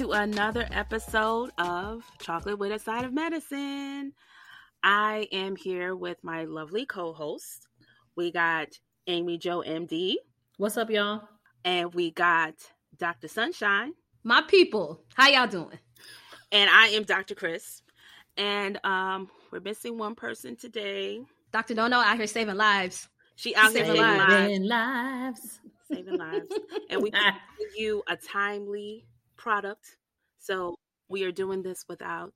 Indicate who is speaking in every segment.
Speaker 1: To another episode of Chocolate with a Side of Medicine. I am here with my lovely co host. We got Amy Jo, MD.
Speaker 2: What's up, y'all?
Speaker 1: And we got Dr. Sunshine.
Speaker 3: My people, how y'all doing?
Speaker 1: And I am Dr. Chris. And um, we're missing one person today.
Speaker 3: Dr. Dono out here saving lives.
Speaker 1: She out here saving lives.
Speaker 2: Saving lives.
Speaker 1: Saving lives. and we give you a timely product. So we are doing this without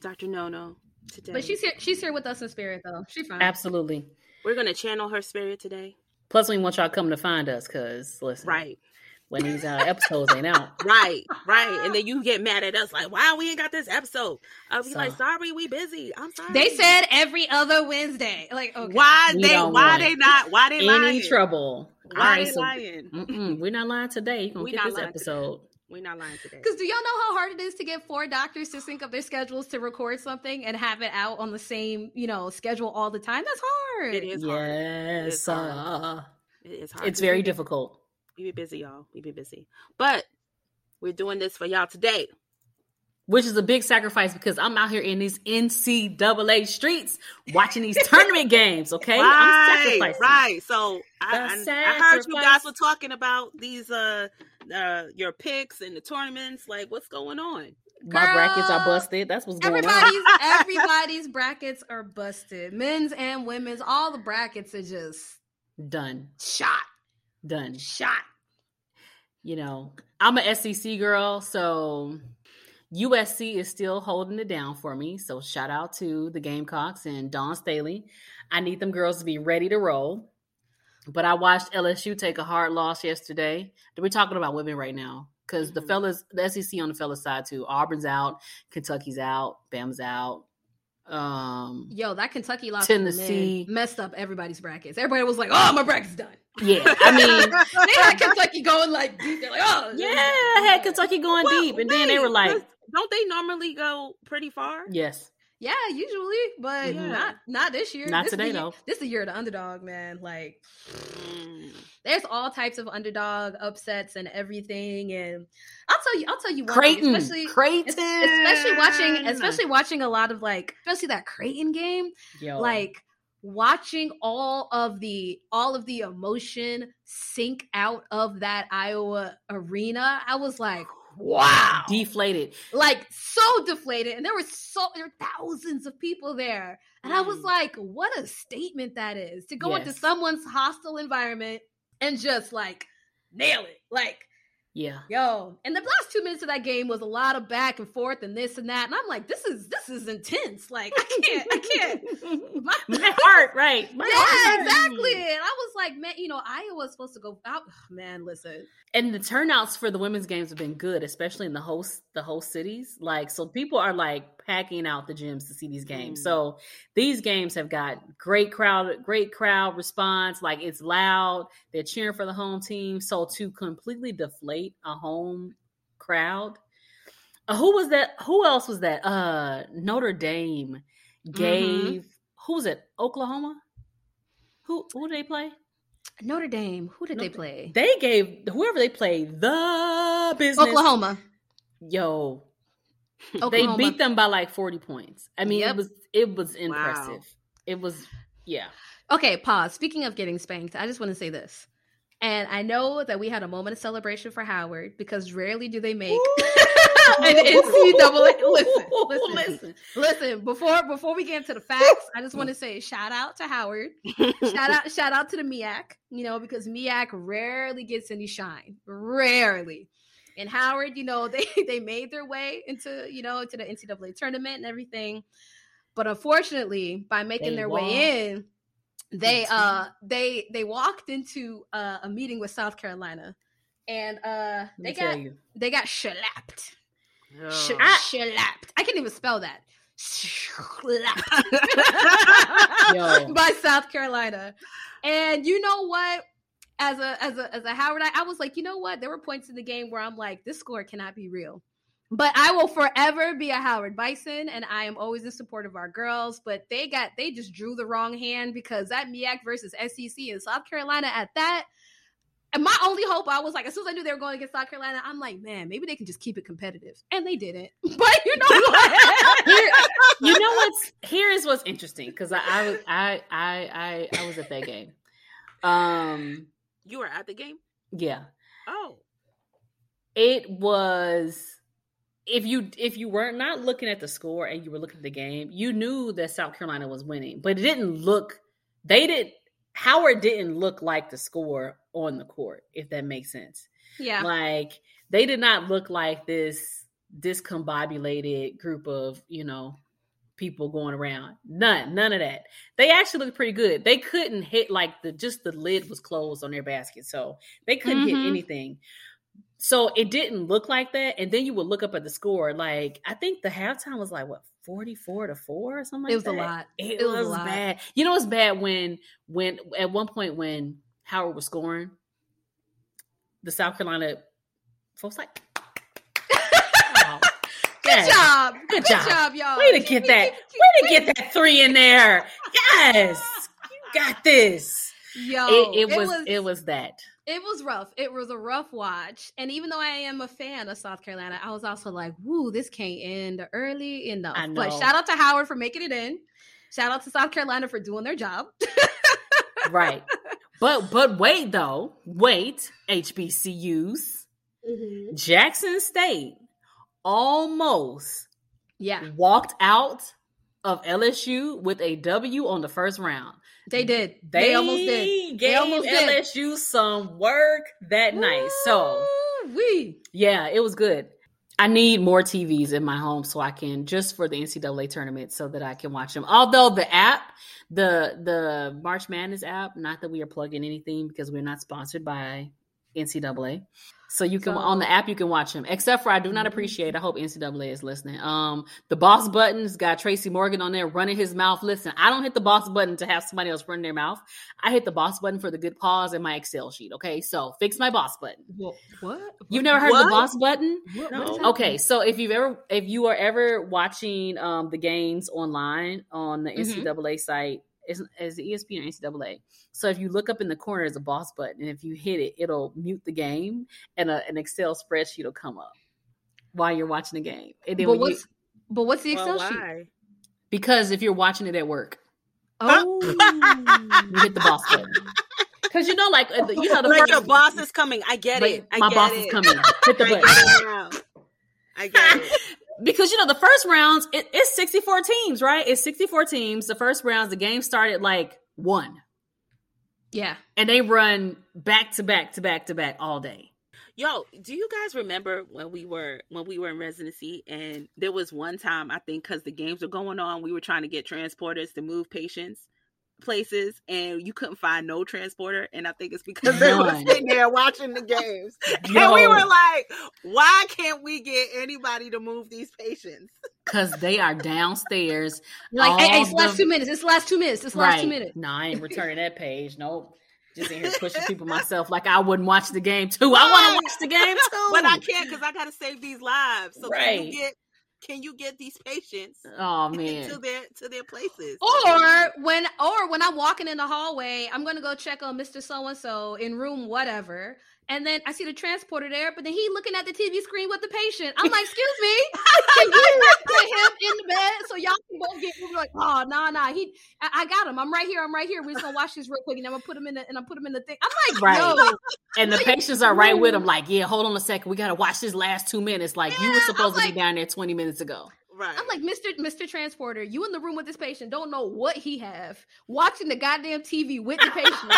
Speaker 1: Dr. Nono today.
Speaker 3: But she's here she's here with us in spirit though. She's fine.
Speaker 2: Absolutely.
Speaker 1: We're gonna channel her spirit today.
Speaker 2: Plus we want y'all come to find us because listen.
Speaker 1: Right
Speaker 2: when these uh, episodes ain't out.
Speaker 1: Right, right. And then you get mad at us like, wow, we ain't got this episode. I'll be so, like, sorry, we busy. I'm sorry.
Speaker 3: They said every other Wednesday. Like, okay.
Speaker 1: why we they why they not why they
Speaker 2: any
Speaker 1: lying?
Speaker 2: trouble?
Speaker 1: Why All right, they so, lying?
Speaker 2: we're not lying today. You gonna we get this episode.
Speaker 1: Today. We're not lying today.
Speaker 3: Because do y'all know how hard it is to get four doctors to sync up their schedules to record something and have it out on the same, you know, schedule all the time? That's hard.
Speaker 1: It is hard. Yes, it is hard. Uh,
Speaker 2: it is hard. It's very difficult
Speaker 1: we be busy, y'all. We be busy. But we're doing this for y'all today.
Speaker 2: Which is a big sacrifice because I'm out here in these NCAA streets watching these tournament games. Okay,
Speaker 1: right, right. So I, I, I, heard you guys were talking about these uh, uh your picks and the tournaments. Like, what's going on?
Speaker 2: Girl, My brackets are busted. That's what's going
Speaker 3: everybody's,
Speaker 2: on.
Speaker 3: everybody's brackets are busted. Men's and women's, all the brackets are just
Speaker 2: done.
Speaker 3: Shot
Speaker 2: done.
Speaker 3: Shot.
Speaker 2: You know, I'm a SEC girl, so USC is still holding it down for me. So shout out to the Gamecocks and Dawn Staley. I need them girls to be ready to roll. But I watched LSU take a hard loss yesterday. We're talking about women right now because mm-hmm. the fellas, the SEC on the fellas side too. Auburn's out, Kentucky's out, Bama's out, um,
Speaker 3: Yo, that Kentucky loss
Speaker 2: Tennessee
Speaker 3: messed up everybody's brackets. Everybody was like, "Oh, my bracket's done."
Speaker 2: Yeah, I mean,
Speaker 3: they had Kentucky going like deep. They're like, "Oh,
Speaker 2: yeah," I had Kentucky going well, deep, and wait, then they were like,
Speaker 1: "Don't they normally go pretty far?"
Speaker 2: Yes.
Speaker 3: Yeah, usually, but yeah. not not this year.
Speaker 2: Not
Speaker 3: this
Speaker 2: today though.
Speaker 3: This is the year of the underdog, man. Like, mm. there's all types of underdog upsets and everything. And I'll tell you, I'll tell you,
Speaker 2: one Creighton,
Speaker 3: thing, especially
Speaker 2: Creighton,
Speaker 3: especially watching, especially watching a lot of like, especially that Creighton game,
Speaker 2: Yo.
Speaker 3: like watching all of the all of the emotion sink out of that Iowa arena. I was like wow
Speaker 2: deflated
Speaker 3: like so deflated and there were so there were thousands of people there and mm. i was mm. like what a statement that is to go yes. into someone's hostile environment and just like nail it like
Speaker 2: yeah.
Speaker 3: Yo, and the last two minutes of that game was a lot of back and forth and this and that. And I'm like, this is this is intense. Like, I can't, I can't.
Speaker 2: My, My heart, right.
Speaker 3: My yeah, heart. exactly. And I was like, man, you know, Iowa's supposed to go out. Oh, man, listen.
Speaker 2: And the turnouts for the women's games have been good, especially in the host the host cities. Like, so people are like packing out the gyms to see these games. Mm. So these games have got great crowd, great crowd response. Like it's loud. They're cheering for the home team. So to completely deflate a home crowd. Uh, who was that? Who else was that? Uh Notre Dame gave mm-hmm. who was it? Oklahoma? Who who did they play?
Speaker 3: Notre Dame. Who did Notre, they play?
Speaker 2: They gave whoever they played the business.
Speaker 3: Oklahoma.
Speaker 2: Yo, Oklahoma. They beat them by like 40 points. I mean, yep. it was it was impressive. Wow. It was yeah.
Speaker 3: Okay, pause. Speaking of getting spanked, I just want to say this. And I know that we had a moment of celebration for Howard because rarely do they make an NCAA. Listen, listen, listen, listen. Before before we get into the facts, I just want to say shout out to Howard. shout out shout out to the MEAC. You know because MEAC rarely gets any shine. Rarely and Howard, you know, they they made their way into you know into the NCAA tournament and everything, but unfortunately, by making they their way in, they uh they they walked into uh, a meeting with South Carolina, and uh they got they got shellapped. Oh. Sh- shellapped. I can't even spell that. by South Carolina. And you know what? As a as a as a Howard, I, I was like, you know what? There were points in the game where I'm like, this score cannot be real. But I will forever be a Howard Bison, and I am always in support of our girls. But they got they just drew the wrong hand because that MEAC versus SEC in South Carolina at that. And my only hope, I was like, as soon as I knew they were going against South Carolina, I'm like, man, maybe they can just keep it competitive, and they didn't. But you know what?
Speaker 2: Here, you know what's here is what's interesting because I, I I I I I was at that game. Um,
Speaker 1: You were at the game?
Speaker 2: yeah,
Speaker 1: Oh.
Speaker 2: it was. If you if you were not not looking at the score and you were looking at the game, you knew that South Carolina was winning, but it didn't look. They didn't. Howard didn't look like the score on the court, if that makes sense.
Speaker 3: yeah,
Speaker 2: Like they did not look like this discombobulated group of, you know, people going around. None, none of that. They actually looked pretty good. They couldn't hit like the just the lid was closed on their basket. So they couldn't
Speaker 3: Mhm.
Speaker 2: hit anything. So it didn't look like that. And then you would look up at the score. Like I think the halftime was like what 44 to 4 or something like
Speaker 3: it was
Speaker 2: that.
Speaker 3: a lot.
Speaker 2: It,
Speaker 3: It was
Speaker 2: was,
Speaker 3: lot.
Speaker 2: bad. You know, it's bad when when at one point when Howard was scoring, the South Carolina folks like,
Speaker 3: Good job,
Speaker 2: Good
Speaker 3: good
Speaker 2: job.
Speaker 3: job, y'all.
Speaker 2: Way to get that. Way to get that three in there. Yes, you got this.
Speaker 3: Yo,
Speaker 2: it, it, was, it was that.
Speaker 3: It was rough. It was a rough watch. And even though I am a fan of South Carolina, I was also like, woo, this can't end early enough.
Speaker 2: I
Speaker 3: But shout out to Howard for making it in. Shout out to South Carolina for doing their job.
Speaker 2: Right. But but wait though, wait, HBCUs. Mm-hmm. Jackson State almost
Speaker 3: yeah,
Speaker 2: walked out of LSU with a W on the first round.
Speaker 3: they did. They, almost did.
Speaker 2: Gave
Speaker 3: almost did.
Speaker 2: LSU some work that night. So
Speaker 3: we
Speaker 2: yeah, it was good. I need more TVs in my home so I can just for the NCAA tournament so that I can watch them. Although the app, the the March Madness app, not that we are plugging anything because we're not sponsored by NCAA. So you can
Speaker 3: So-
Speaker 2: on the app you can watch them. Except for I do not
Speaker 3: Mhm.
Speaker 2: appreciate. I hope NCAA is listening. Um, the boss buttons got Tracy Morgan on there running his mouth. Listen, I don't hit the boss button to have somebody else run their mouth. I hit the boss button for the good cause in my Excel sheet. Okay, so fix my boss button.
Speaker 3: what? What?
Speaker 2: You've never heard of the boss button?
Speaker 3: What-
Speaker 1: No.
Speaker 3: what is that?
Speaker 2: Okay, so if you've ever if you are ever watching um the games online on the
Speaker 3: Mhm.
Speaker 2: NCAA site, is is it ESPN or NCAA? So if you look up in the corner there's a boss button, and if you hit it, it'll mute the game and a, an Excel spreadsheet will come up while you're watching the game. And then
Speaker 3: But
Speaker 2: when you,
Speaker 3: what's but what's the Excel
Speaker 1: Well,
Speaker 3: sheet?
Speaker 2: because if you're watching it at work,
Speaker 3: Oh,
Speaker 2: you hit the boss button. Because you know, like uh, you know, the
Speaker 1: like
Speaker 2: first,
Speaker 1: your boss is coming. I get
Speaker 2: like,
Speaker 1: it. I
Speaker 2: my
Speaker 1: get
Speaker 2: boss
Speaker 1: it.
Speaker 2: is coming. Hit the button.
Speaker 1: get it now. I get it.
Speaker 2: because you know the first rounds it, it's 64 teams right? It's 64 teams. The first rounds the game started like one.
Speaker 3: Yeah.
Speaker 2: and they run back to back to back to back all day.
Speaker 1: Yo, do you guys remember when we were when we were in residency and there was one time I think because the games were going on, we were trying to get transporters to move patients places and you couldn't find no transporter and I think it's because they were sitting there watching the games. And we were like, why can't we get anybody to move these patients?
Speaker 2: because they are downstairs
Speaker 3: Like, hey, hey, it's the last two minutes. It's the last two minutes. It's the last two minutes.
Speaker 2: no i ain't returning that page nope just in here pushing people myself like i wouldn't watch the game too i want to watch the game too
Speaker 1: But I can't because I gotta save these lives. So can
Speaker 2: Right.
Speaker 1: you get can you get these patients
Speaker 2: oh
Speaker 1: to their to their places?
Speaker 3: Or when or when I'm walking in the hallway, I'm gonna go check on Mr. So and so in room whatever. And then I see the transporter there, but then he looking at the TV screen with the patient. I'm like, excuse me, can you put him in the bed so y'all can both get we're like, oh nah nah. He I, I got him. I'm right here, I'm right here. We're just gonna watch this real quick and I'm gonna put him in the and I put him in the thing. I'm like,
Speaker 2: Right.
Speaker 3: yo,
Speaker 2: and the patients are right with him, like yeah hold on a second we gotta watch this last two minutes like you were
Speaker 3: Yeah, I'm
Speaker 2: supposed to
Speaker 3: like-
Speaker 2: be down there 20 minutes ago
Speaker 1: Right.
Speaker 3: I'm like, Mr. Mr. Transporter, you in the room with this patient, don't know what he have, watching the goddamn TV with the patient,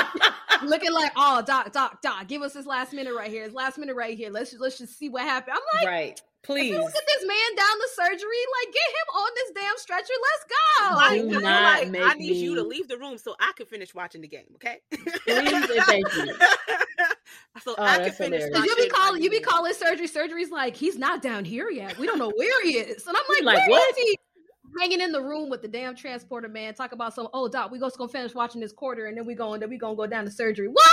Speaker 3: looking like, oh, doc, doc, doc, give us this last minute right here, this last minute right here. Let's just, let's just see what happened. I'm like,
Speaker 2: right
Speaker 3: if
Speaker 2: please
Speaker 3: you get this man down the surgery, like get him on this damn stretcher. Let's go.
Speaker 1: Like,
Speaker 2: Do
Speaker 1: you
Speaker 2: not
Speaker 1: like,
Speaker 2: make
Speaker 1: I need you to leave the room so I can finish watching the game, okay?
Speaker 2: Please and thank you.
Speaker 1: so
Speaker 2: Oh,
Speaker 1: I can finish.
Speaker 3: you be calling, you be calling surgery. Surgery's like he's not down here yet. We don't know where he is. And I'm like,
Speaker 2: Like,
Speaker 3: where
Speaker 2: what?
Speaker 3: is he? Hanging in the room with the damn transporter man. Talk about some. Oh, doc, we just gonna finish watching this quarter, and then we going, then we gonna go down to surgery. What?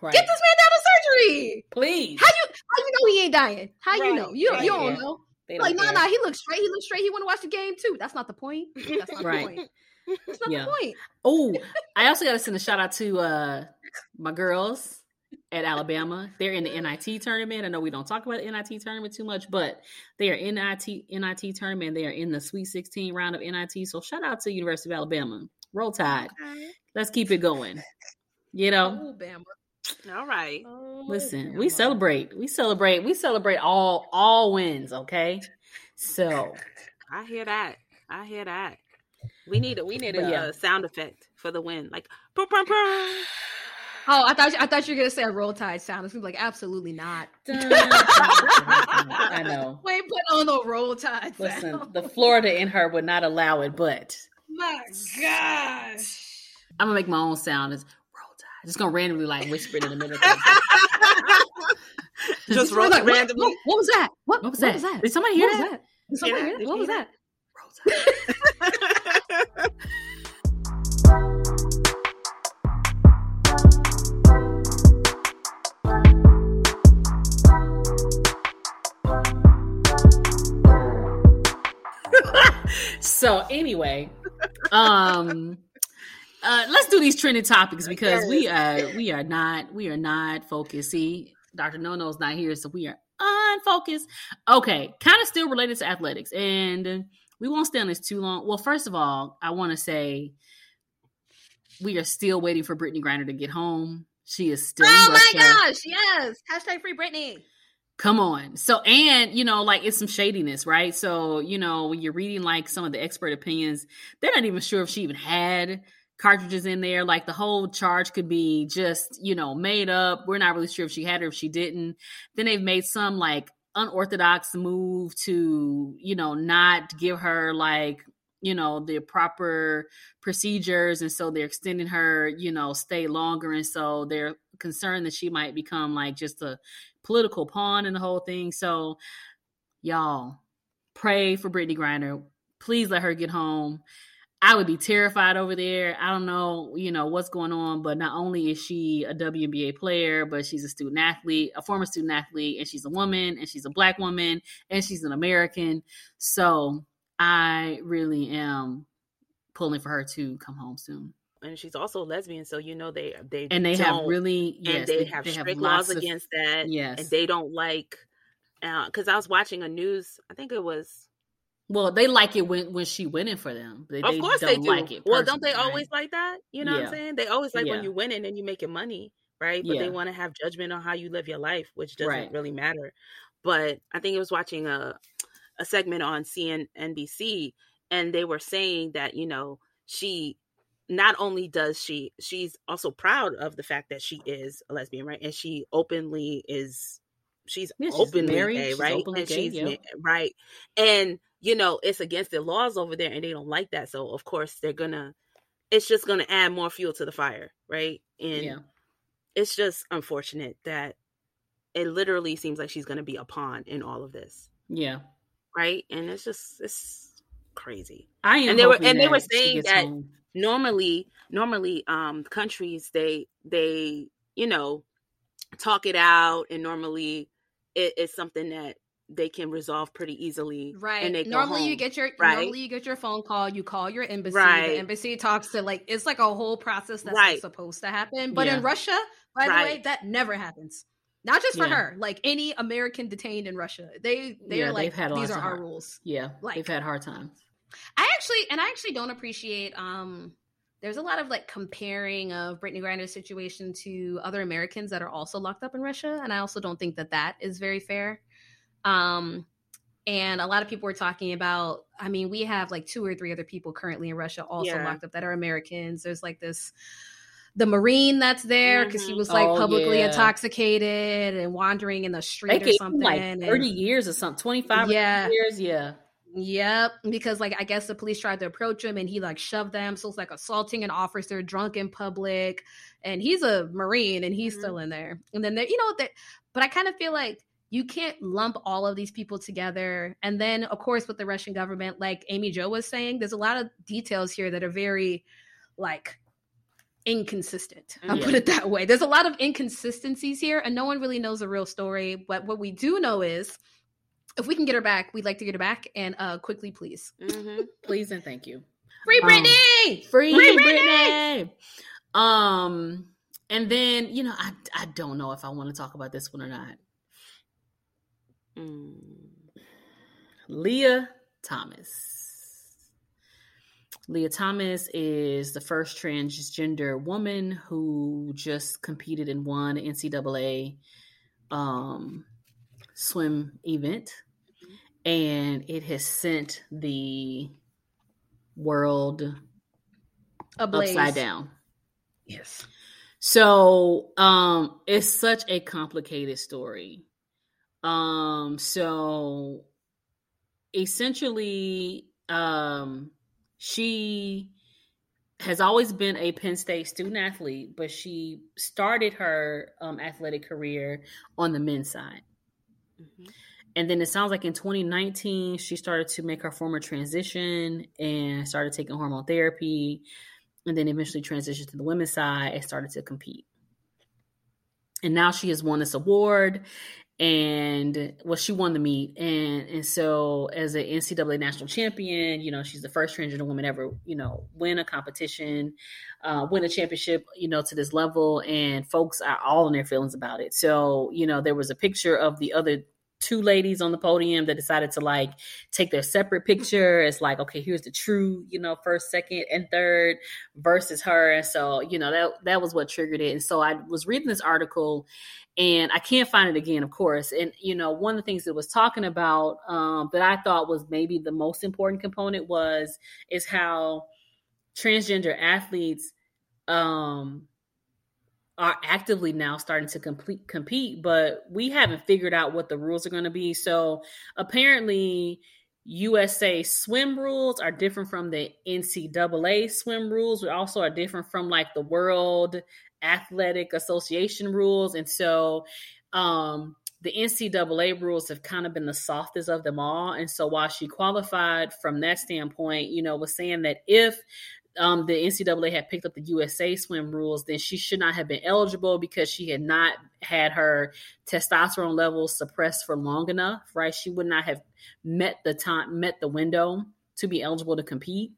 Speaker 2: right
Speaker 3: Get this man down to surgery.
Speaker 2: please
Speaker 3: How you how you know he ain't dying? How you know? You
Speaker 1: right,
Speaker 3: you don't
Speaker 2: yeah.
Speaker 3: know.
Speaker 2: They don't
Speaker 3: Like nah nah, he looks straight. He looks straight. He want to watch the game too. That's not the point. That's not
Speaker 2: Right.
Speaker 3: the point. That's not
Speaker 2: Yeah.
Speaker 3: the point.
Speaker 2: oh i also gotta send a shout out to uh my girls at Alabama. They're in the NIT tournament. I know we don't talk about the NIT tournament too much, but they are in the NIT, NIT tournament. They are in the Sweet 16 round of NIT. So shout out to University of Alabama. Roll Tide. Okay. Let's keep it going. You know?
Speaker 1: Alabama. All right.
Speaker 2: Oh, Listen, we celebrate. We celebrate. We celebrate all all wins, okay? So
Speaker 1: I hear that. I hear that. We need a we need a, yeah. sound effect for the win. Like boom, boom, boom.
Speaker 3: Oh, I thought I thought you were gonna say a roll tide sound. It's gonna be like absolutely not.
Speaker 2: I know.
Speaker 3: Wait, put on the roll tide.
Speaker 2: Listen, sound. the Florida in her would not allow it, but
Speaker 3: my gosh.
Speaker 2: I'm gonna make my own sound. It's roll tide. Just gonna randomly like whisper it in the middle.
Speaker 1: Just roll like, randomly.
Speaker 3: What, what, was that? What,
Speaker 2: what was that? What was that? Did somebody hear what that?
Speaker 3: Did somebody hear that? What was that?
Speaker 2: So anyway, um uh let's do these trending topics because we are we are not we are not focused. See, Dr. No No's not here, so we are unfocused. Okay, kind of still related to athletics, and we won't stay on this too long. Well, first of all, I want to say we are still waiting for Brittney Griner to get home. She is still.
Speaker 3: Oh my gosh! Yes, hashtag free Brittney.
Speaker 2: Come on. So, and, you know, like it's some shadiness, right? So, you know, when you're reading like some of the expert opinions, they're not even sure if she even had cartridges in there. Like the whole charge could be just, you know, made up. We're not really sure if she had or if she didn't. Then they've made some like unorthodox move to, you know, not give her like, you know, the proper procedures. And so they're extending her, you know, stay longer. And so they're concerned that she might become like just a political pawn in the whole thing. So, y'all, pray for Brittney Griner. Please let her get home. I would be terrified over there. I don't know, you know, what's going on, but not only is she a WNBA player, but she's a student athlete, a former student athlete, and she's a woman, and she's a black woman, and she's an American. So I really am pulling for her to come home soon
Speaker 1: and she's also lesbian, so you know they they
Speaker 2: and they have really yes,
Speaker 1: and they, they have they strict have laws of, against that.
Speaker 2: Yes,
Speaker 1: and they don't like because uh, I was watching a news. I think it was.
Speaker 2: Well, they like it when when she winning for them. They,
Speaker 1: of course
Speaker 2: they
Speaker 1: do.
Speaker 2: Like it
Speaker 1: well, don't they always right? like that? You know yeah. what I'm saying? They always like yeah. when you winning and you making money, right? But yeah. they want to have judgment on how you live your life, which doesn't right. really matter. But I think it was watching a a segment on CNBC, and they were saying that you know she not only does she she's also proud of the fact that she is a lesbian right and she openly is she's, yeah, she's openly married, gay right openly and gay, she's yeah. right and you know it's against the laws over there and they don't like that so of course they're gonna it's just gonna add more fuel to the fire right? And yeah. it's just unfortunate that it literally seems like she's gonna be a pawn in all of this.
Speaker 2: Yeah.
Speaker 1: Right? And it's just it's crazy.
Speaker 2: I am
Speaker 1: and they were and they were saying that home. normally normally um countries they they you know talk it out and normally it's something that they can resolve pretty easily
Speaker 3: right
Speaker 1: and they
Speaker 3: normally
Speaker 1: you
Speaker 3: get your right? normally you get your phone call you call your embassy right. the embassy talks to like it's like a whole process that's right. supposed to happen but yeah. in russia by right. the way that never happens not just for yeah. her like any american detained in russia they they're yeah, like these are our hard. rules
Speaker 2: yeah like, they've had hard times
Speaker 3: I actually and I actually don't appreciate um there's a lot of like comparing of Brittney Griner's situation to other Americans that are also locked up in Russia and I also don't think that that is very fair. Um and a lot of people were talking about I mean we have like two or three other people currently in Russia also yeah. locked up that are Americans. There's like this the marine that's there because mm-hmm. he was like oh, publicly yeah. intoxicated and wandering in the street or something. Like
Speaker 2: 30 and, years or something, 25 yeah. years, yeah.
Speaker 3: Yep, because like I guess the police tried to approach him and he like shoved them. So it's like assaulting an officer drunk in public. And he's a Marine and he's mm-hmm. still in there. And then there, you know, that but I kind of feel like you can't lump all of these people together. And then of course with the Russian government, like Amy Jo was saying, there's a lot of details here that are very like inconsistent. I'll yeah. put it that way. There's a lot of inconsistencies here, and no one really knows the real story. But what we do know is if we can get her back, we'd like to get her back and uh quickly, please.
Speaker 2: Mm-hmm. please and thank you.
Speaker 3: Free Brittney!
Speaker 2: Um, free, free Brittney! Brittney! Um and then you know, I I don't know if I want to talk about this one or not. Mm. Lia Thomas. Lia Thomas is the first transgender woman who just competed in one NCAA um, swim event, and it has sent the world Ablaze. upside down.
Speaker 3: Yes.
Speaker 2: So um, it's such a complicated story. Um, so essentially, um, she has always been a Penn State student athlete, but she started her um, athletic career on the men's side. Mm-hmm. And then it sounds like in 2019, she started to make her former transition and started taking hormone therapy, and then eventually transitioned to the women's side and started to compete. And now she has won this award and well she won the meet and and so as an ncaa national champion you know she's the first transgender woman ever you know win a competition uh, win a championship you know to this level and folks are all in their feelings about it. So you know there was a picture of the other two ladies on the podium that decided to like take their separate picture. It's like, okay, here's the true, you know, first, second, and third versus her. And so, you know, that that was what triggered it. And so I was reading this article and I can't find it again, of course. And you know, one of the things it was talking about um, that I thought was maybe the most important component was is how transgender athletes um, are actively now starting to complete compete, but we haven't figured out what the rules are going to be. So apparently, USA swim rules are different from the NCAA swim rules. We also are different from like the World athletic association rules. And so um, the NCAA rules have kind of been the softest of them all. And so while she qualified from that standpoint, you know, was saying that if um, the NCAA had picked up the USA swim rules, then she should not have been eligible because she had not had her testosterone levels suppressed for long enough, right? She would not have met the time, met the window to be eligible to compete.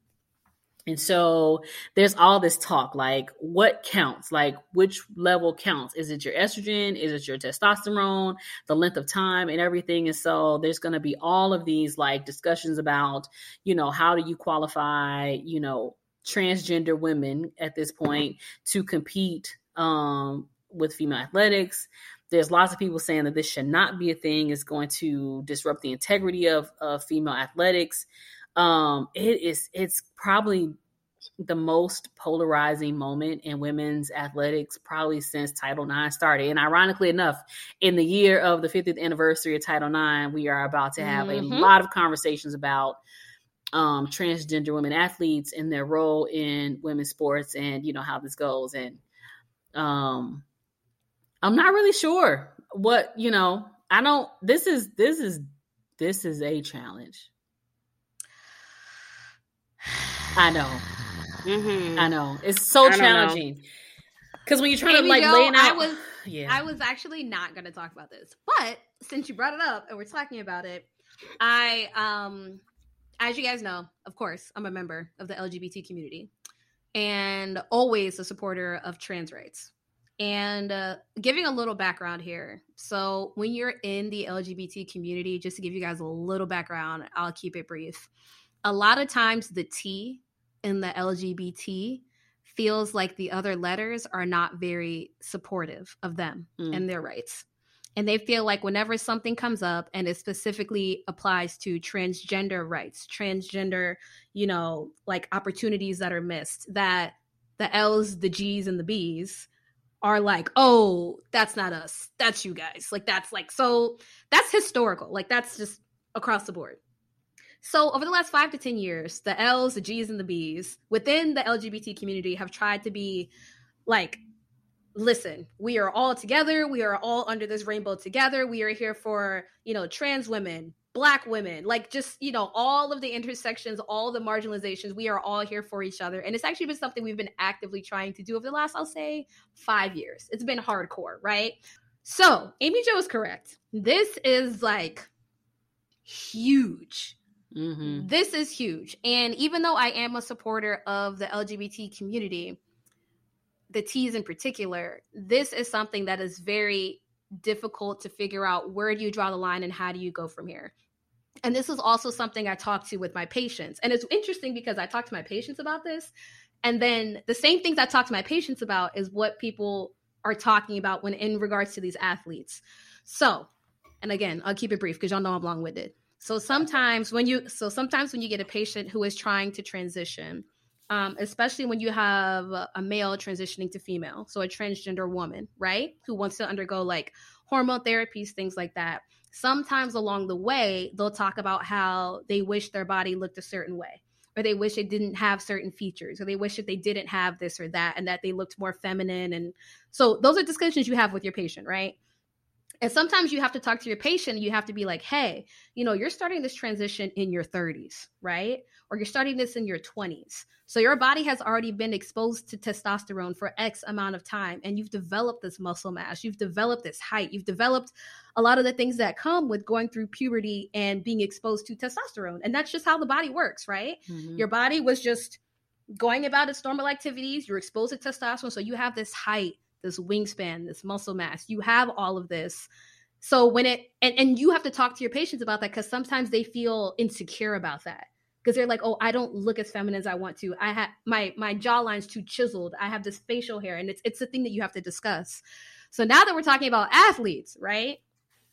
Speaker 2: And so there's all this talk like what counts? Like which level counts? Is it your estrogen? Is it your testosterone? The length of time and everything. And so there's going to be all of these like discussions about, you know, how do you qualify, you know, transgender women at this point to compete um, with female athletics. There's lots of people saying that this should not be a thing. It's going to disrupt the integrity of, of female athletics um, it is it's probably the most polarizing moment in women's athletics probably since Title IX started. And ironically enough, in the year of the 50th anniversary of Title IX, we are about to have mm-hmm. a lot of conversations about um, transgender women athletes and their role in women's sports and you know how this goes. And um, I'm not really sure what you know. I don't. This is this is this is a challenge. I know. Mm-hmm. I know. It's so challenging. Because when you're trying Amy to like lay out,
Speaker 3: I was, yeah. I was actually not going to talk about this, but since you brought it up and we're talking about it, I, um, as you guys know, of course, I'm a member of the LGBT community and always a supporter of trans rights. And uh, giving a little background here. So, when you're in the LGBT community, just to give you guys a little background, I'll keep it brief a lot of times the T in the LGBT feels like the other letters are not very supportive of them mm. and their rights. And they feel like whenever something comes up and it specifically applies to transgender rights, transgender, you know, like opportunities that are missed, that the L's, the G's, and the B's are like, oh, that's not us. That's you guys. Like, that's like, so that's historical. Like, that's just across the board. So, over the last five to 10 years, the L's, the G's, and the B's within the LGBT community have tried to be like, listen, we are all together. We are all under this rainbow together. We are here for, you know, trans women, black women, like just, you know, all of the intersections, all the marginalizations. We are all here for each other. And it's actually been something we've been actively trying to do over the last, I'll say, five years. It's been hardcore, right? So, Amy Jo is correct. This is like huge Mm-hmm. This is huge. And even though I am a supporter of the LGBT community, the T's in particular, this is something that is very difficult to figure out where do you draw the line and how do you go from here. And this is also something I talk to with my patients. And it's interesting because I talk to my patients about this. And then the same things I talk to my patients about is what people are talking about when in regards to these athletes. So, and again, I'll keep it brief because y'all know I'm long winded. So sometimes when you so sometimes when you get a patient who is trying to transition, um, especially when you have a male transitioning to female, so a transgender woman, right, who wants to undergo like hormone therapies, things like that. Sometimes along the way, they'll talk about how they wish their body looked a certain way, or they wish it didn't have certain features, or they wish that they didn't have this or that, and that they looked more feminine. And so those are discussions you have with your patient, right? And sometimes you have to talk to your patient and you have to be like, hey, you know, you're starting this transition in your 30s, right? Or you're starting this in your 20s. So your body has already been exposed to testosterone for X amount of time and you've developed this muscle mass, you've developed this height, you've developed a lot of the things that come with going through puberty and being exposed to testosterone. And that's just how the body works, right? Mm-hmm. Your body was just going about its normal activities, you're exposed to testosterone, so you have this height this wingspan, this muscle mass. You have all of this. So when it and, and you have to talk to your patients about that because sometimes they feel insecure about that. Because they're like, oh, I don't look as feminine as I want to. I have my my jawline's too chiseled. I have this facial hair, and it's it's a thing that you have to discuss. So now that we're talking about athletes, right?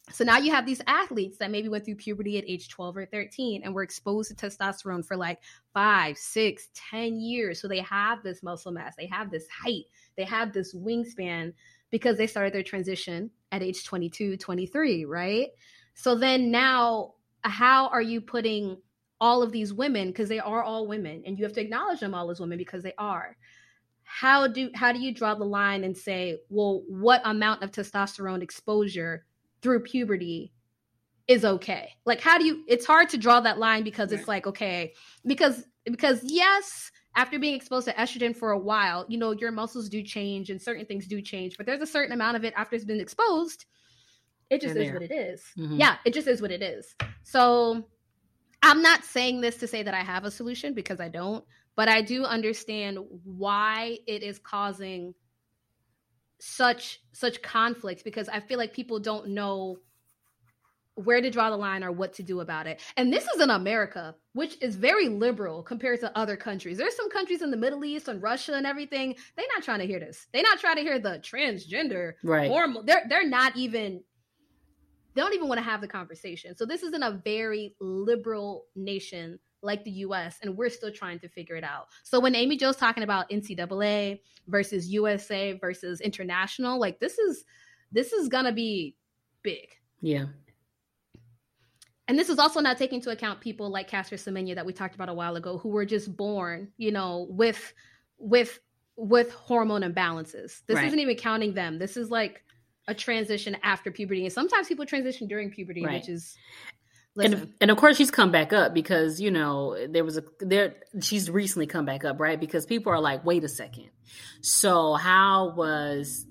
Speaker 3: So now you have these athletes that maybe went through puberty at age 12 or 13 and were exposed to testosterone for like five, six, ten years. So they have this muscle mass, they have this height, they have this wingspan because they started their transition at age 22, 23, right? So then now, how are you putting all of these women, because they are all women, and you have to acknowledge them all as women because they are. How do how do you draw the line and say, well, what amount of testosterone exposure through puberty is okay. Like how do you it's hard to draw that line because it's like okay, because because yes, after being exposed to estrogen for a while, you know, your muscles do change and certain things do change, but there's a certain amount of it after it's been exposed. It just is what it is. Mm-hmm. Yeah, it just is what it is. So I'm not saying this to say that I have a solution because I don't, but I do understand why it is causing such such conflict because I feel like people don't know where to draw the line or what to do about it. And this is in America, which is very liberal compared to other countries. There's some countries in the Middle East and Russia and everything. They're not trying to hear this. They're not trying to hear the transgender
Speaker 2: right.
Speaker 3: hormone. They're they're not even they don't even want to have the conversation. So this is in a very liberal nation like the US, and we're still trying to figure it out. So when Amy Jo's talking about NCAA versus USA versus international, like this is this is gonna be big.
Speaker 2: Yeah.
Speaker 3: And this is also not taking into account people like Caster Semenya that we talked about a while ago, who were just born, you know, with with with hormone imbalances. This right. isn't even counting them. This is like a transition after puberty. And sometimes people transition during puberty, right. which is
Speaker 2: and, and of course she's come back up because you know there was a there she's recently come back up right? Because people are like wait a second. So how was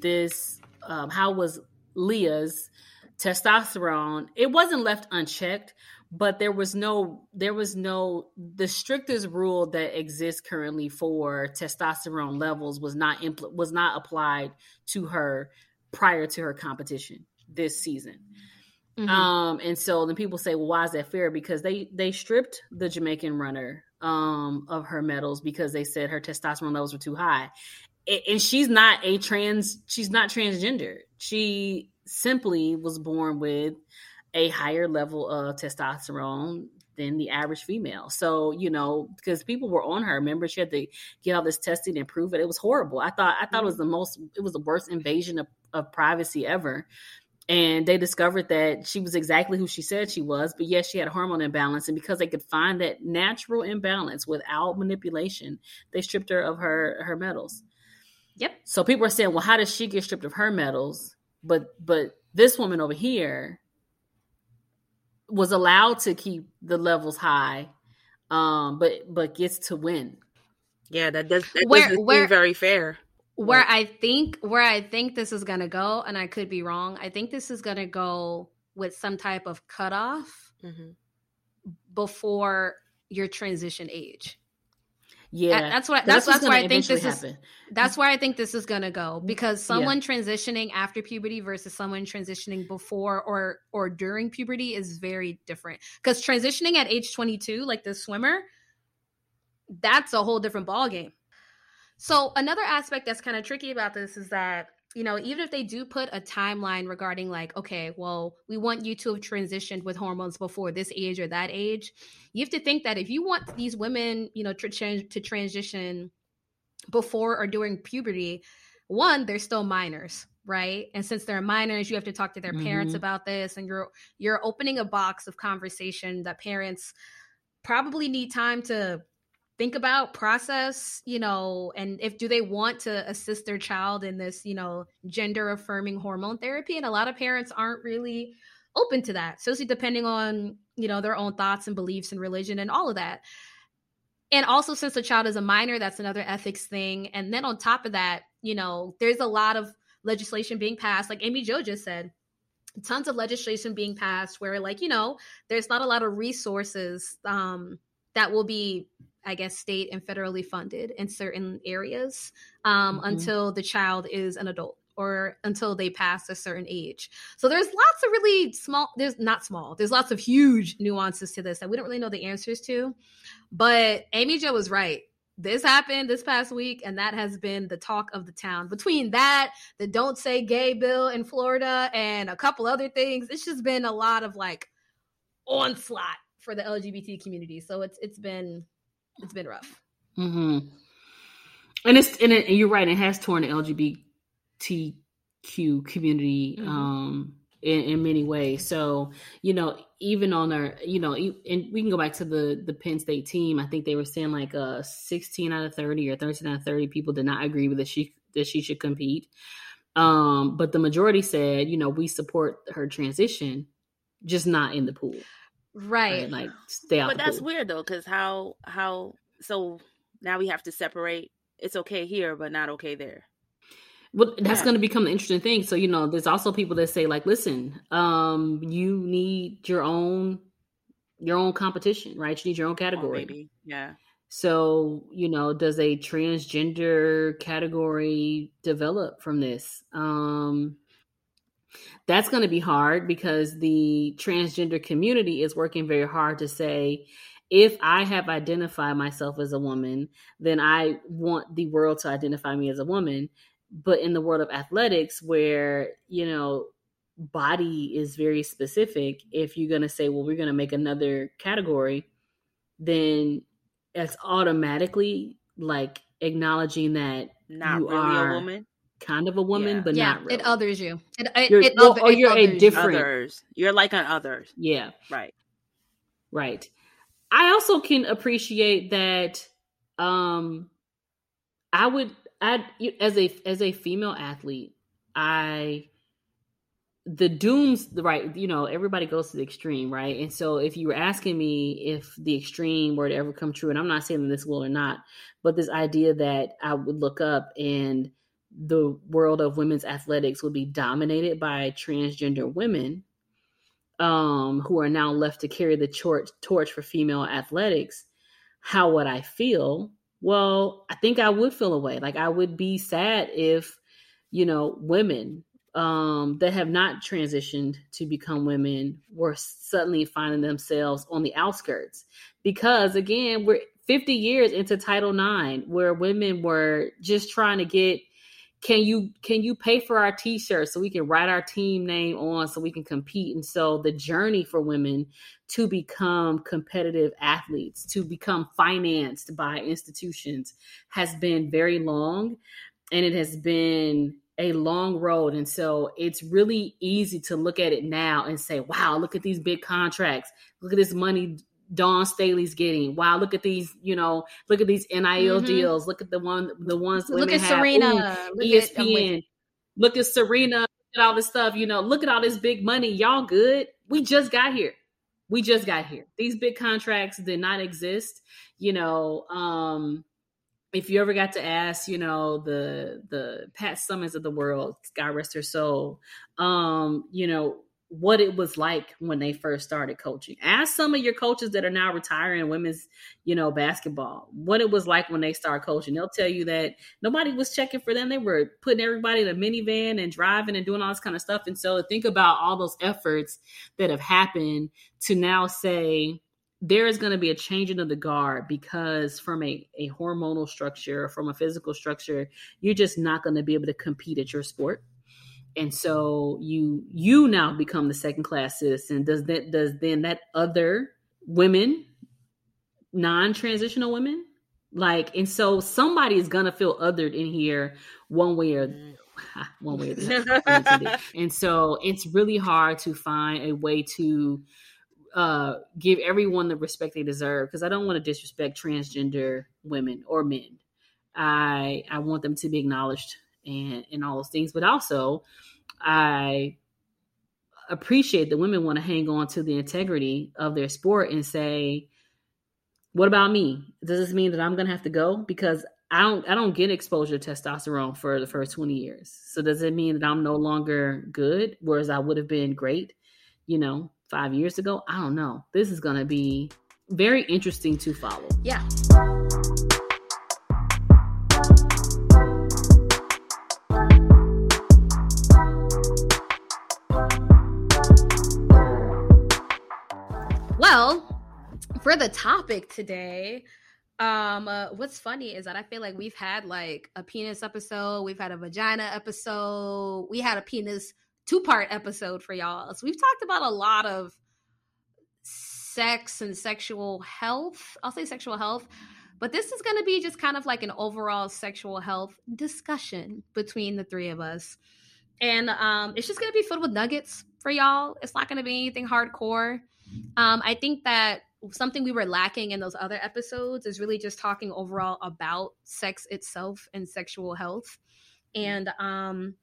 Speaker 2: this um, how was Lia's testosterone? It wasn't left unchecked but there was no there was no the strictest rule that exists currently for testosterone levels was not impl- was not applied to her prior to her competition this season Mm-hmm. Um, and so then people say, well, why is that fair? Because they they stripped the Jamaican runner um of her medals because they said her testosterone levels were too high. And she's not a trans she's not transgender. She simply was born with a higher level of testosterone than the average female. So, you know, because people were on her. Remember, she had to get all this testing and prove it. It was horrible. I thought I thought mm-hmm. it was the most it was the worst invasion of, of privacy ever and they discovered that she was exactly who she said she was but yes she had a hormone imbalance. And because they could find that natural imbalance without manipulation they stripped her of her her medals
Speaker 3: yep.
Speaker 2: So people are saying well how does she get stripped of her medals but but this woman over here was allowed to keep the levels high um but but gets to win.
Speaker 1: Yeah that does that where, doesn't where, seem very fair
Speaker 3: where I think where I think this is gonna go, and I could be wrong. I think this is gonna go with some type of cutoff mm-hmm. before your transition age.
Speaker 2: Yeah,
Speaker 3: that's what that's, that's, why I think this happen. is that's where I think this is going to go because someone yeah. transitioning after puberty versus someone transitioning before or or during puberty is very different. Because transitioning at age 22, like the swimmer, that's a whole different ball game. So another aspect that's kind of tricky about this is that you know even if they do put a timeline regarding like okay well we want you to have transitioned with hormones before this age or that age you have to think that if you want these women you know to, to transition before or during puberty, one, they're still minors, right? And since they're minors, you have to talk to their mm-hmm. parents about this and you're you're opening a box of conversation that parents probably need time to think about, process, you know, and if do they want to assist their child in this, you know, gender affirming hormone therapy? And a lot of parents aren't really open to that, especially depending on, you know, their own thoughts and beliefs and religion and all of that. And also since the child is a minor that's another ethics thing. And then on top of that you know there's a lot of legislation being passed. Like amy jo just said tons of legislation being passed where like you know there's not a lot of resources um, that will be i guess state and federally funded in certain areas um, mm-hmm. until the child is an adult or until they pass a certain age. So there's lots of really small, there's not small, there's lots of huge nuances to this that we don't really know the answers to. But Amy Jo was right. This happened this past week, and that has been the talk of the town. Between that, the Don't Say Gay bill in Florida, and a couple other things, it's just been a lot of like onslaught for the LGBT community. So it's it's been it's been rough.
Speaker 2: Mm-hmm. And it's and, it, and you're right. It has torn the LGBTQ community mm-hmm. um, in, in, many ways. So, you know, even on our, you know, and we can go back to the the Penn State team. I think they were saying like uh 16 out of 30 or 13 out of 30 people did not agree with that she that she should compete. Um, but the majority said, you know, we support her transition, just not in the pool.
Speaker 3: Right. right?
Speaker 2: Like stay out.
Speaker 1: But that's pool. weird though, because how how so now we have to separate. It's okay here, but not okay there.
Speaker 2: Well, that's yeah. going to become the interesting thing. So, you know, there's also people that say, like, listen, um, you need your own your own competition, right? You need your own category.
Speaker 1: Oh, yeah.
Speaker 2: So, you know, does a transgender category develop from this? Um, that's going to be hard because the transgender community is working very hard to say if I have identified myself as a woman, then I want the world to identify me as a woman. But in the world of athletics where you know body is very specific if you're going to say well we're going to make another category then it's automatically like acknowledging that
Speaker 1: not you really are a woman
Speaker 2: kind of a woman yeah. but
Speaker 3: yeah,
Speaker 2: not really.
Speaker 3: it others you. It, it,
Speaker 2: you're,
Speaker 3: it
Speaker 2: well, or you're a different
Speaker 1: others. you're like an others.
Speaker 2: Yeah.
Speaker 1: Right.
Speaker 2: Right. I also can appreciate that um i would I as a as a female athlete, I the dooms right you know everybody goes to the extreme right? And so if you were asking me if the extreme were to ever come true and i'm not saying this will or not but this idea that i would look up and the world of women's athletics would be dominated by transgender women um, who are now left to carry the torch, torch for female athletics how would i feel well, I think I would feel away. Like I would be sad if, you know, women um, that have not transitioned to become women were suddenly finding themselves on the outskirts. Because again, we're 50 years into Title IX, where women were just trying to get can you can you pay for our t-shirts so we can write our team name on so we can compete? And so the journey for women to become competitive athletes to become financed by institutions has been very long and it has been a long road. And so it's really easy to look at it now and say wow look at these big contracts. Look at this money Dawn Staley's getting. Wow, look at these, you know, look at these NIL mm-hmm. deals. Look at the one the ones
Speaker 3: look at have. Serena,
Speaker 2: Ooh, look ESPN. At, look at Serena, look at all this stuff, you know, look at all this big money. Y'all good. We just got here. We just got here. These big contracts did not exist. You know, um, if you ever got to ask, you know, the the Pat Summitts of the world, God rest her soul, um, you know, what it was like when they first started coaching. Ask some of your coaches that are now retiring women's, you know, basketball, what it was like when they started coaching. They'll tell you that nobody was checking for them. They were putting everybody in a minivan and driving and doing all this kind of stuff. And so think about all those efforts that have happened to now say, there is going to be a changing of the guard because from a, a hormonal structure, from a physical structure, you're just not going to be able to compete at your sport and so you you now become the second class citizen. Does that does then that other women non-transitional women like and so somebody is gonna feel othered in here one way or one way or the other. And so it's really hard to find a way to uh give everyone the respect they deserve because i don't want to disrespect transgender women or men. I i want them to be acknowledged and and all those things but also i appreciate that women want to hang on to the integrity of their sport and say what about me? Does this mean that i'm going to have to go? Because i don't i don't get exposure to testosterone for the first 20 years. So does it mean that i'm no longer good whereas i would have been great you know 5 years ago? I don't know. This is going to be very interesting to follow.
Speaker 3: Yeah Well, for the topic today, um, uh, what's funny is that I feel like we've had like a penis episode, we've had a vagina episode, we had a penis two part episode for y'all. So we've talked about a lot of sex and sexual health. I'll say sexual health, but this is going to be just kind of like an overall sexual health discussion between the three of us. And um, it's just going to be filled with nuggets for y'all. It's not going to be anything hardcore. Um, I think that something we were lacking in those other episodes is really just talking overall about sex itself and sexual health. And um,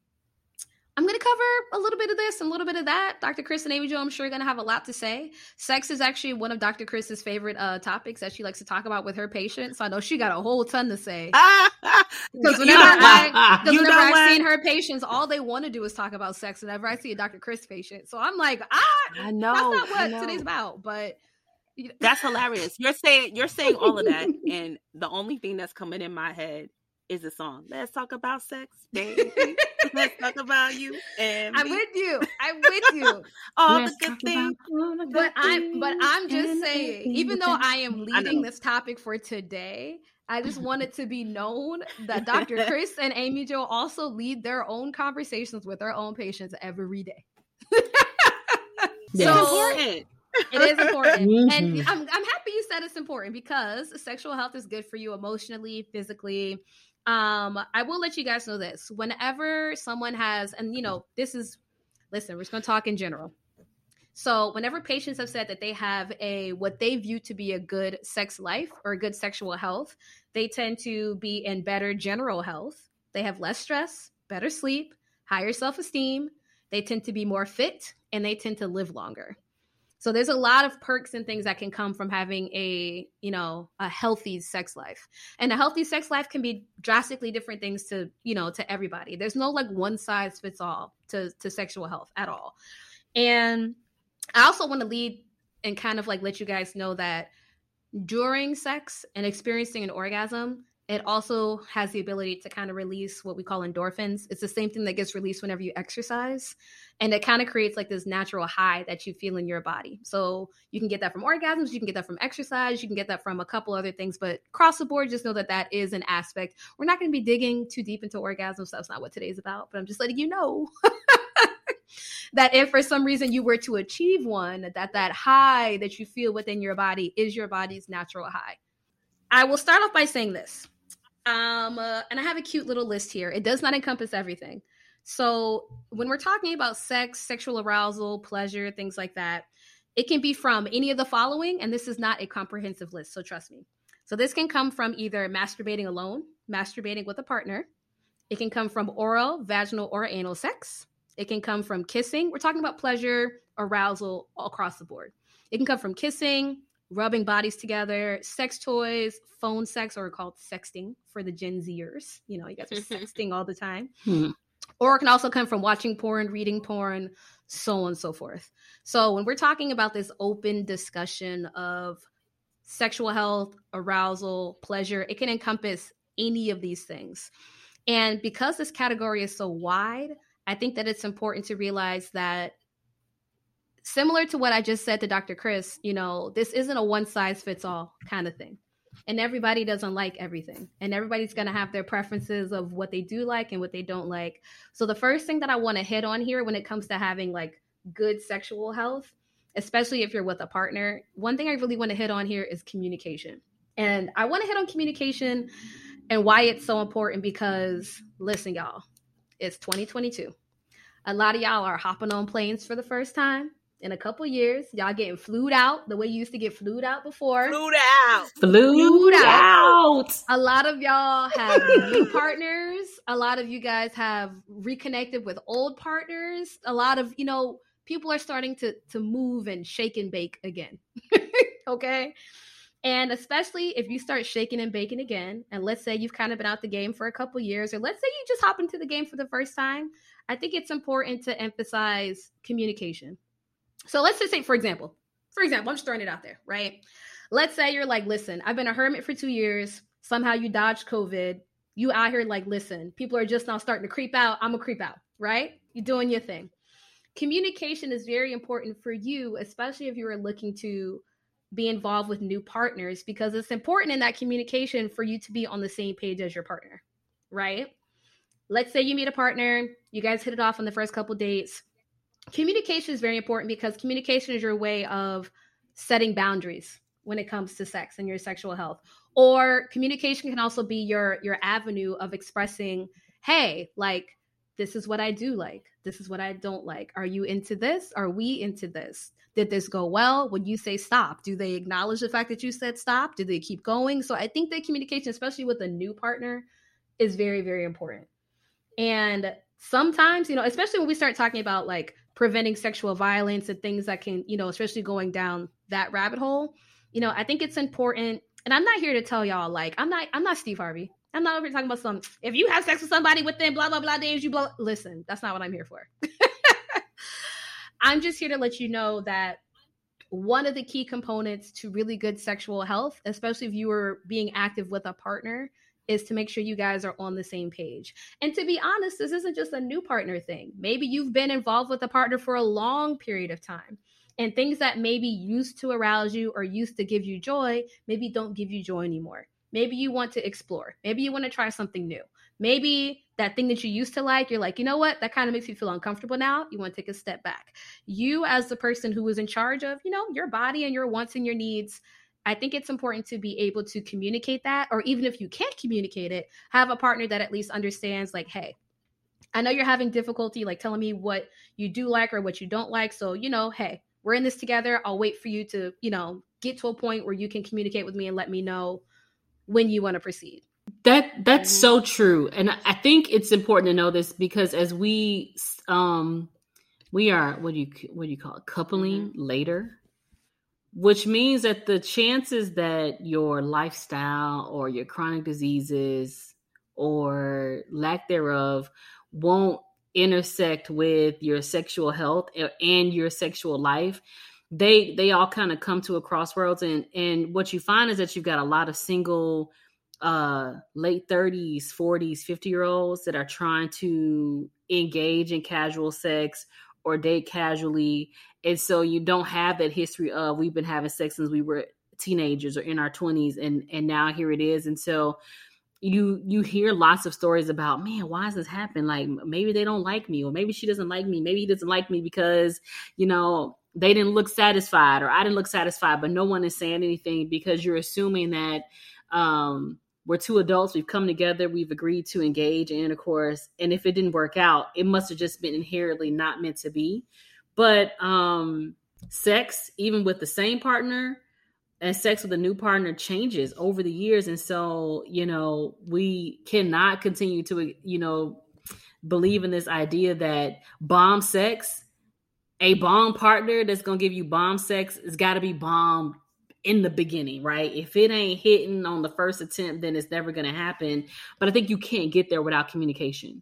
Speaker 3: I'm going to cover a little bit of this and a little bit of that. Dr. Chris and Amy Jo, I'm sure, are going to have a lot to say. Sex is actually one of Dr. Chris's favorite uh, topics that she likes to talk about with her patients. So I know she got a whole ton to say. Because whenever, I, whenever I've seen her patients, all they want to do is talk about sex. Whenever I see a Dr. Chris patient, so I'm like, ah, I know that's not what today's about, but.
Speaker 1: That's hilarious. You're saying you're saying all of that, and the only thing that's coming in my head is a song. Let's talk about sex, baby. Let's talk about you. And
Speaker 3: I'm with you. I'm with you.
Speaker 1: all Let's the good things.
Speaker 3: But I'm but I'm just saying, even though I am leading this topic for today, I just want it to be known that Dr. Chris and Amy Jo also lead their own conversations with their own patients every day.
Speaker 1: so important.
Speaker 3: It is important. Mm-hmm. And I'm, I'm happy you said it's important because sexual health is good for you emotionally, physically, um, I will let you guys know this. Whenever someone has, and you know, this is, listen, we're just going to talk in general. So, whenever patients have said that they have a what they view to be a good sex life or a good sexual health, they tend to be in better general health. They have less stress, better sleep, higher self esteem. They tend to be more fit and they tend to live longer. So there's a lot of perks and things that can come from having a, you know, a healthy sex life. And a healthy sex life can be drastically different things to, you know, to everybody. There's no like one size fits all to to sexual health at all. And I also want to lead and kind of like let you guys know that during sex and experiencing an orgasm, it also has the ability to kind of release what we call endorphins. It's the same thing that gets released whenever you exercise. And it kind of creates like this natural high that you feel in your body. So you can get that from orgasms, you can get that from exercise, you can get that from a couple other things. But across the board, just know that that is an aspect. We're not going to be digging too deep into orgasms. So That's not what today's about. But I'm just letting you know. that if for some reason you were to achieve one that that high that you feel within your body is your body's natural high i will start off by saying this um, uh, and I have a cute little list here. It does not encompass everything. So when we're talking about sex, sexual arousal, pleasure, things like that, it can be from any of the following, and this is not a comprehensive list, so trust me. So this can come from either masturbating alone, masturbating with a partner. It can come from oral, vaginal, or anal sex. It can come from kissing. We're talking about pleasure, arousal all across the board. It can come from kissing, rubbing bodies together, sex toys, phone sex, or called sexting for the Gen Zers. You know, you guys are sexting all the time. Hmm. or it can also come from watching porn, reading porn, so on and so forth. So when we're talking about this open discussion of sexual health, arousal, pleasure, it can encompass any of these things. And because this category is so wide, I think that it's important to realize that similar to what I just said to Dr. Chris, you know, this isn't a one size fits all kind of thing. And everybody doesn't like everything. And everybody's going to have their preferences of what they do like and what they don't like. So the first thing that I want to hit on here when it comes to having like good sexual health, especially if you're with a partner, one thing I really want to hit on here is communication. And I want to hit on communication and why it's so important because listen, y'all, it's 2022. A lot of y'all are hopping on planes for the first time in a couple years. Y'all getting flued out the way you used to get flued out before.
Speaker 1: Flued out.
Speaker 2: Flued, flued out. out.
Speaker 3: A lot of y'all have new partners. A lot of you guys have reconnected with old partners. A lot of, you know, people are starting to to move and shake and bake again. okay? And especially if you start shaking and baking again, and let's say you've kind of been out the game for a couple years, or let's say you just hop into the game for the first time, I think it's important to emphasize communication. So let's just say, for example, for example, I'm just throwing it out there, right? Let's say you're like, listen, I've been a hermit for two years. Somehow you dodged COVID. You out here like, listen, people are just now starting to creep out. I'm gonna creep out, right? You're doing your thing. Communication is very important for you, especially if you are looking to be involved with new partners, because it's important in that communication for you to be on the same page as your partner, right? Let's say you meet a partner, you guys hit it off on the first couple dates communication is very important because communication is your way of setting boundaries when it comes to sex and your sexual health or communication can also be your your avenue of expressing hey like this is what i do like. This is what i don't like. Are you into this? Are we into this? Did this go well? When you say stop do they acknowledge the fact that you said stop? Do they keep going? So i think that communication especially with a new partner is very very important. And sometimes you know especially when we start talking about like preventing sexual violence and things that can, you know, especially going down that rabbit hole, you know, I think it's important. And I'm not here to tell y'all like I'm not I'm not Steve Harvey. I'm not over here talking about some if you have sex with somebody within blah blah blah days, you blow listen, that's not what I'm here for. I'm just here to let you know that one of the key components to really good sexual health, especially if you are being active with a partner, is to make sure you guys are on the same page. And to be honest, this isn't just a new partner thing. Maybe you've been involved with a partner for a long period of time. And things that maybe used to arouse you or used to give you joy, maybe don't give you joy anymore. Maybe you want to explore. Maybe you want to try something new. Maybe that thing that you used to like, you're like, you know what? That kind of makes you feel uncomfortable now. You want to take a step back. You, as the person who is in charge of, you know, your body and your wants and your needs, I think it's important to be able to communicate that, or even if you can't communicate it, have a partner that at least understands, like, hey, I know you're having difficulty, like telling me what you do like or what you don't like. So, you know, hey, we're in this together. I'll wait for you to, you know, get to a point where you can communicate with me and let me know when you want to proceed.
Speaker 2: That that's mm-hmm. so true. And I think it's important to know this because as we um we are what do you what do you call it coupling mm-hmm. later which means that the chances that your lifestyle or your chronic diseases or lack thereof won't intersect with your sexual health and your sexual life they they all kind of come to a crossroads and and what you find is that you've got a lot of single uh late 30s 40s 50 year olds that are trying to engage in casual sex or date casually and so you don't have that history of we've been having sex since we were teenagers or in our 20s and and now here it is and so you you hear lots of stories about man why does this happen like maybe they don't like me or maybe she doesn't like me maybe he doesn't like me because you know they didn't look satisfied or i didn't look satisfied but no one is saying anything because you're assuming that um we're two adults we've come together we've agreed to engage in intercourse and if it didn't work out it must have just been inherently not meant to be but um, sex, even with the same partner, and sex with a new partner changes over the years. And so, you know, we cannot continue to, you know, believe in this idea that bomb sex, a bomb partner that's to give you bomb sex, has got to be bomb in the beginning, right? If it ain't hitting on the first attempt, then it's never to happen. But I think you can't get there without communication.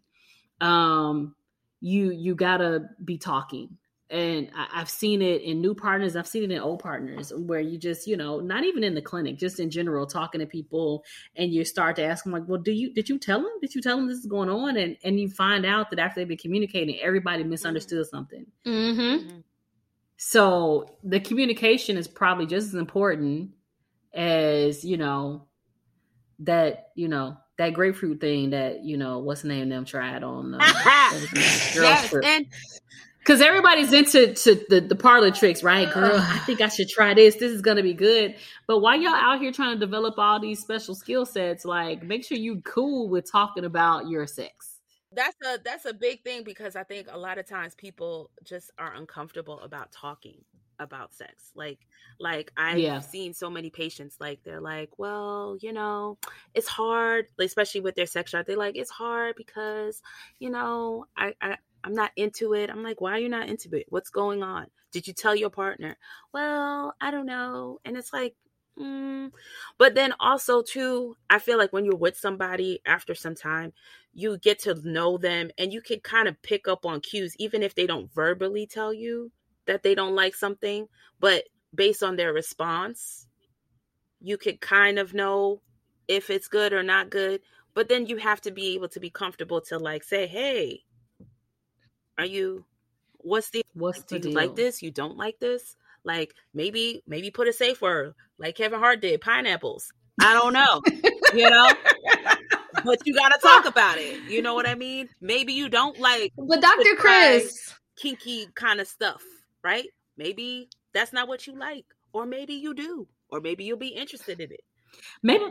Speaker 2: um, you you gotta be talking and I, have seen it in new partners i've seen it in old partners where you just you know not even in the clinic just in general talking to people and you start to ask them like well do you did you tell them did you tell them this is going on and and you find out that after they've been communicating everybody misunderstood mm-hmm. something
Speaker 3: mm-hmm. mm-hmm.
Speaker 2: so the communication is probably just as important as you know that you know that grapefruit thing that you know what's the name them tried on uh, yes, and because everybody's into to the, the parlor tricks, right? Girl, I think I should try this. This is gonna be good. But while y'all out here trying to develop all these special skill sets, like make sure you cool with talking about your sex.
Speaker 1: That's a that's a big thing because I think a lot of times people just are uncomfortable about talking about sex. Like like I've yeah. seen so many patients like they're like, well, you know, it's hard, especially with their sex drive. They're like, it's hard because, you know, I, I I'm not into it. I'm like, why are you not into it? What's going on? Did you tell your partner? Well, I don't know. And it's like, mm. but then also too, I feel like when you're with somebody after some time, you get to know them and you can kind of pick up on cues, even if they don't verbally tell you that they don't like something, but based on their response, you could kind of know if it's good or not good. But then you have to be able to be comfortable to like say, hey, are you what's the
Speaker 2: what's
Speaker 1: the
Speaker 2: do
Speaker 1: you like this? You don't like this? Like maybe maybe put a safe word like Kevin Hart did, pineapples. I don't know. you know? But you gotta talk about it. You know what I mean? Maybe you don't like
Speaker 3: But Dr. Chris
Speaker 1: kinky kind of stuff, right? Maybe that's not what you like. Or maybe you do. Or maybe you'll be interested in it.
Speaker 2: Maybe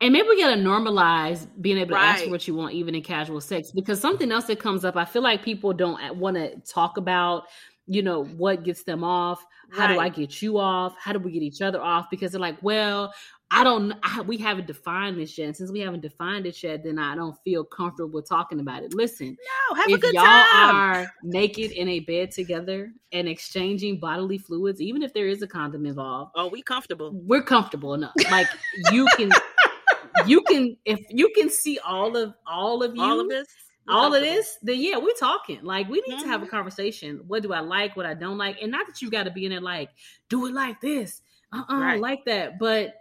Speaker 2: and maybe we gotta normalize being able to right. ask for what you want, even in casual sex, because something else that comes up, I feel like people don't uh, want to talk about, you know, what gets them off. How right. do I get you off? How do we get each other off? Because they're like, well, I don't. I, we haven't defined this yet. since we haven't defined it yet, then I don't feel comfortable talking about it. Listen,
Speaker 1: no, have
Speaker 2: if
Speaker 1: a good
Speaker 2: y'all
Speaker 1: time.
Speaker 2: are naked in a bed together and exchanging bodily fluids, even if there is a condom involved,
Speaker 1: oh, we comfortable.
Speaker 2: We're comfortable enough. Like you can you can if you can see all of all of you
Speaker 1: all of this?
Speaker 2: All of this then yeah we're talking. Like we need mm-hmm. to have a mm-hmm. conversation. What do i like what i don't like? And not that you got to be in it like do it like this. Uh-uh right. like that. But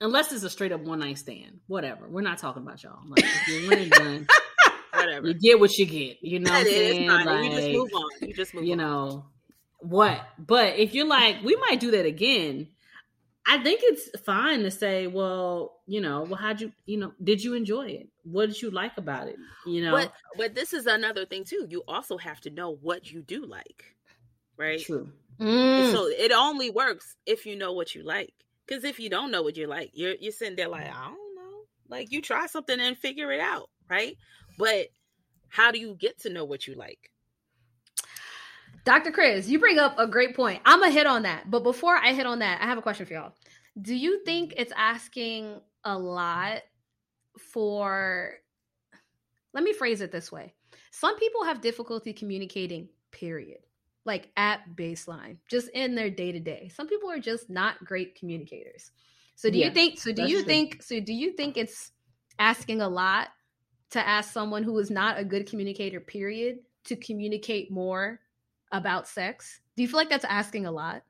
Speaker 2: unless it's a straight up one night stand whatever. We're not talking about y'all. Like if you're done whatever. you get what you get. You know what i'm saying?
Speaker 1: like, you just move on. You just move
Speaker 2: you
Speaker 1: on.
Speaker 2: know what? But if you're like we might do that again I think it's fine to say, well, you know, well, how'd you, you know, did you enjoy it? What did you like about it? You know,
Speaker 1: but but this is another thing too. You also have to know what you do like, right?
Speaker 2: True.
Speaker 1: Mm. So it only works if you know what you like. Because if you don't know what you like, you're you're sitting there like, I don't know. Like you try something and figure it out, right? But how do you get to know what you like?
Speaker 3: Dr. Chris, you bring up a great point. I'm gonna hit on that. But before I hit on that, I have a question for y'all. Do you think it's asking a lot for let me phrase it this way. Some people have difficulty communicating, period. Like at baseline, just in their day to day. Some people are just not great communicators. So do yeah, you think so do you true. think so do you think it's asking a lot to ask someone who is not a good communicator period to communicate more about sex? Do you feel like that's asking a lot?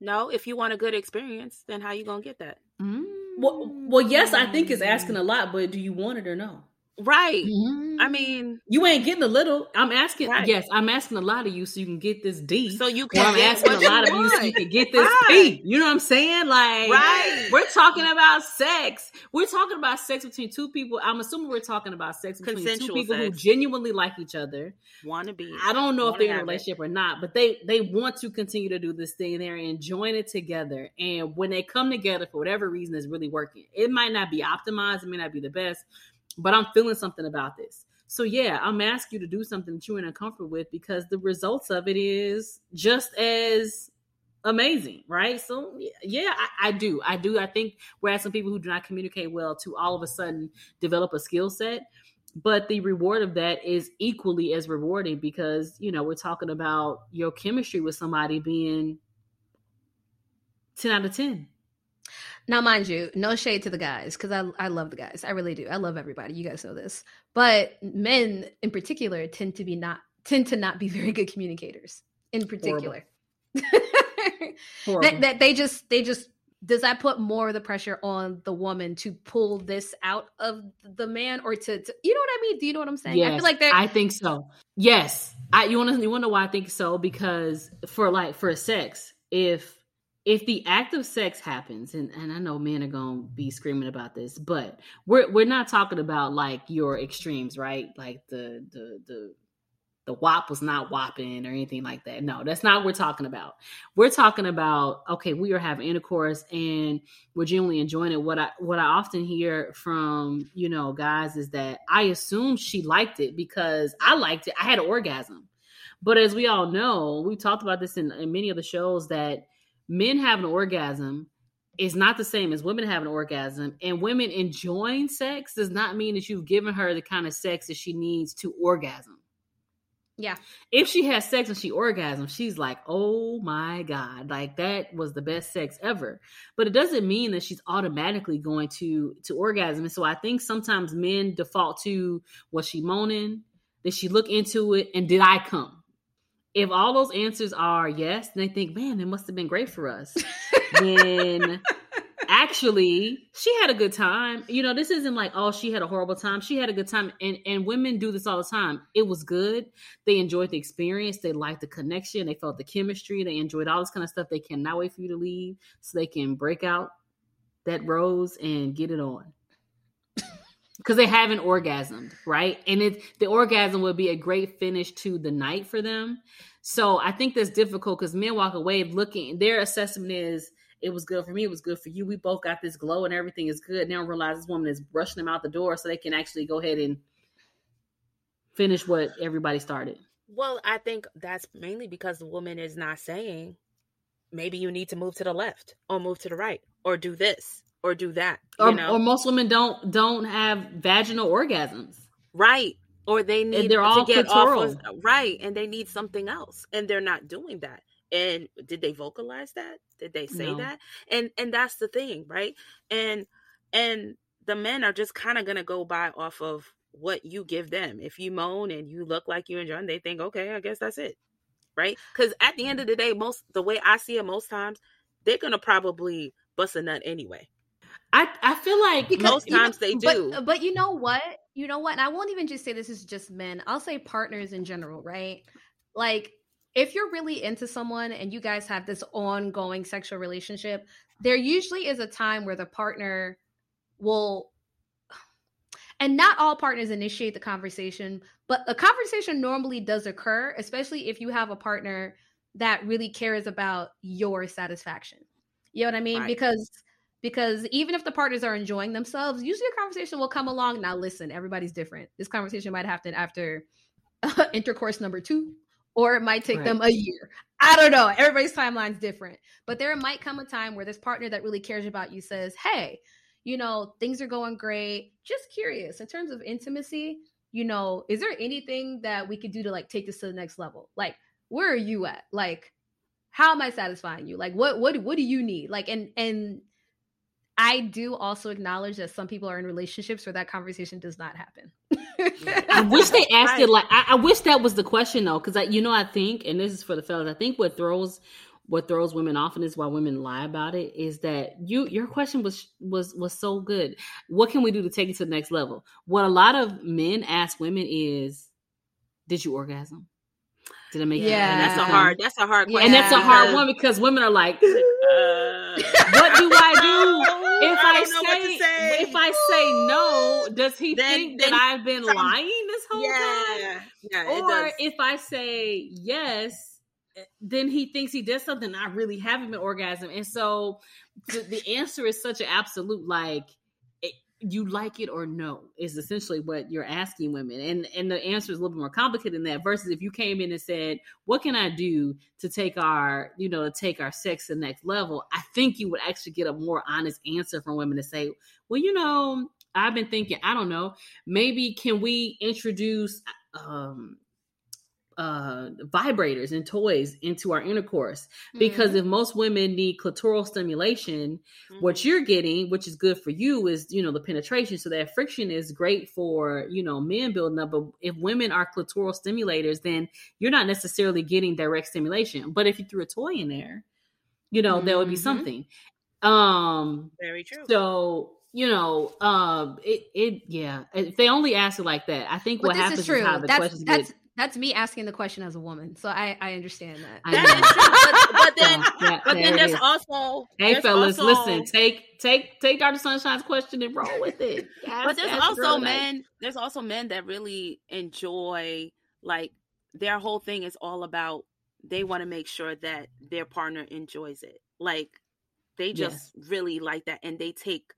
Speaker 1: No, if you want a good experience, then how you gonna get that?
Speaker 2: Mm. Well, well, yes, I think it's asking a lot, but do you want it or no?
Speaker 1: Right. Mm-hmm. I mean,
Speaker 2: you ain't getting a little. I'm asking. Right. Yes, I'm asking a lot of you so you can get this D.
Speaker 1: So you can.
Speaker 2: Well, I'm asking a lot of you so you can get this right. P. You know what I'm saying? Like,
Speaker 1: right.
Speaker 2: We're talking about sex. We're talking about sex between two people. I'm assuming we're talking about sex between Consensual two people sex. who genuinely like each other.
Speaker 1: Want to be?
Speaker 2: I don't know if they're in a relationship it. or not, but they they want to continue to do this thing. They're enjoying it together, and when they come together for whatever reason, it's really working. It might not be optimized. It may not be the best but I'm feeling something about this. So yeah, I'm asking you to do something that you're uncomfortable with because the results of it is just as amazing, right? So yeah, I, I, do. I do. I think we're asking people who do not communicate well to all of a sudden develop a skill set. But the reward of that is equally as rewarding because, you know, we're talking about your chemistry with somebody being 10 out of 10.
Speaker 3: Now, mind you, no shade to the guys because I I love the guys. I really do. I love everybody. You guys know this. But men in particular tend to be not tend to not be very good communicators. In particular, that, that they just they just does that put more of the pressure on the woman to pull this out of the man or to, to you know what I mean? Do you know what I'm saying?
Speaker 2: Yes,
Speaker 3: I feel like
Speaker 2: that I think so. Yes. I you wanna you wanna know why I think so? Because for like for a sex, if if the act of sex happens, and, and I know men are gonna be screaming about this, but we're we're not talking about like your extremes, right? Like the the the the wop was not whopping or anything like that. No, that's not what we're talking about. We're talking about okay, we are having intercourse and we're genuinely enjoying it. What I what I often hear from you know guys is that I assume she liked it because I liked it. I had an orgasm, but as we all know, we talked about this in, in many of the shows that men have an orgasm is not the same as women have an orgasm and women enjoying sex does not mean that you've given her the kind of sex that she needs to orgasm
Speaker 3: yeah.
Speaker 2: If she has sex and she orgasms, she's like, oh my God, like that was the best sex ever. But it doesn't mean that she's automatically going to to orgasm. And so I think sometimes men default to was she moaning? Did she look into it? And did I come? If all those answers are yes, then they think, man, it must have been great for us. then actually she had a good time. You know this isn't like oh she had a horrible time. She had a good time and and women do this all the time. It was good. They enjoyed the experience. They liked the connection. They felt the chemistry. They enjoyed all this kind of stuff. They cannot wait for you to leave so they can break out that rose and get it on because they haven't orgasmed right and it the orgasm would be a great finish to the night for them so i think that's difficult because men walk away looking their assessment is it was good for me. It was good for you. We both got this glow and everything is good. Now realize this woman is brushing them out the door so they can actually go ahead and finish what everybody started.
Speaker 1: Well, I think that's mainly because the woman is not saying maybe you need to move to the left or move to the right or do this or do that.
Speaker 2: Or, know? or most women don't don't have vaginal orgasms.
Speaker 1: Right. Or they need and they're all to get clitoral. off of, right, and they need something else, and they're not doing that and did they vocalize that did they say no. that and and that's the thing right and and the men are just kind of gonna go by off of what you give them if you moan and you look like you enjoy they think okay i guess that's it right because at the end of the day most the way i see it most times they're gonna probably bust a nut anyway
Speaker 2: I, I feel like
Speaker 1: because, most times know, they
Speaker 3: do. But, but you know what? You know what? And I won't even just say this is just men. I'll say partners in general, right? Like if you're really into someone and you guys have this ongoing sexual relationship, there usually is a time where the partner will and not all partners initiate the conversation, but a conversation normally does occur, especially if you have a partner that really cares about your satisfaction. You know what I mean? Right. Because because even if the partners are enjoying themselves, usually a conversation will come along. Now, listen, everybody's different. This conversation might happen after uh, intercourse number two, or it might take right. them a year. I don't know. Everybody's timeline's different. But there might come a time where this partner that really cares about you says, Hey, you know, things are going great. Just curious in terms of intimacy, you know, is there anything that we could do to like take this to the next level? Like, where are you at? Like, how am I satisfying you? Like, what what what do you need? Like, and and I do also acknowledge that some people are in relationships where that conversation does not happen.
Speaker 2: I wish they asked it like I, I wish that was the question though, because I you know I think, and this is for the fellas. I think what throws what throws women off and is why women lie about it is that you your question was was was so good. What can we do to take it to the next level? What a lot of men ask women is, "Did you orgasm? Did it make
Speaker 1: yeah. you?" that's a hard. That's a hard question,
Speaker 2: and that's a hard one because women are like, uh, "What do I do?" If I, say, say, if I say no, does he then, think then that I've been lying this whole
Speaker 1: yeah,
Speaker 2: time?
Speaker 1: Yeah,
Speaker 2: or if I say yes, eh, then he thinks he did something I really haven't been orgasm. And so the, the answer is such an absolute like you like it or no is essentially what you're asking women. And and the answer is a little bit more complicated than that versus if you came in and said what can i do to take our you know to take our sex to the next level? I think you would actually get a more honest answer from women to say well you know i've been thinking i don't know maybe can we introduce um uh vibrators and toys into our intercourse because mm-hmm. if most women need clitoral stimulation mm-hmm. what you're getting which is good for you is you know the penetration so that friction is great for you know men building up but if women are clitoral stimulators then you're not necessarily getting direct stimulation but if you threw a toy in there you know mm-hmm. there would be mm-hmm. something um
Speaker 1: very true
Speaker 2: so you know, um, it, it, yeah. If they only ask it like that, I think what happens is, is, how the
Speaker 3: that's,
Speaker 2: questions
Speaker 3: that's, get, that's me asking the question as a woman, so I I understand that. I
Speaker 1: but, but, then, yeah, but then there's also
Speaker 2: hey
Speaker 1: there's
Speaker 2: fellas,
Speaker 1: also,
Speaker 2: listen, take take take Dr. Sunshine's question and roll with it.
Speaker 1: but there's also men. There's also men that really enjoy like their whole thing is all about they want to make sure that their partner enjoys it. Like they just yeah. really like that, and they take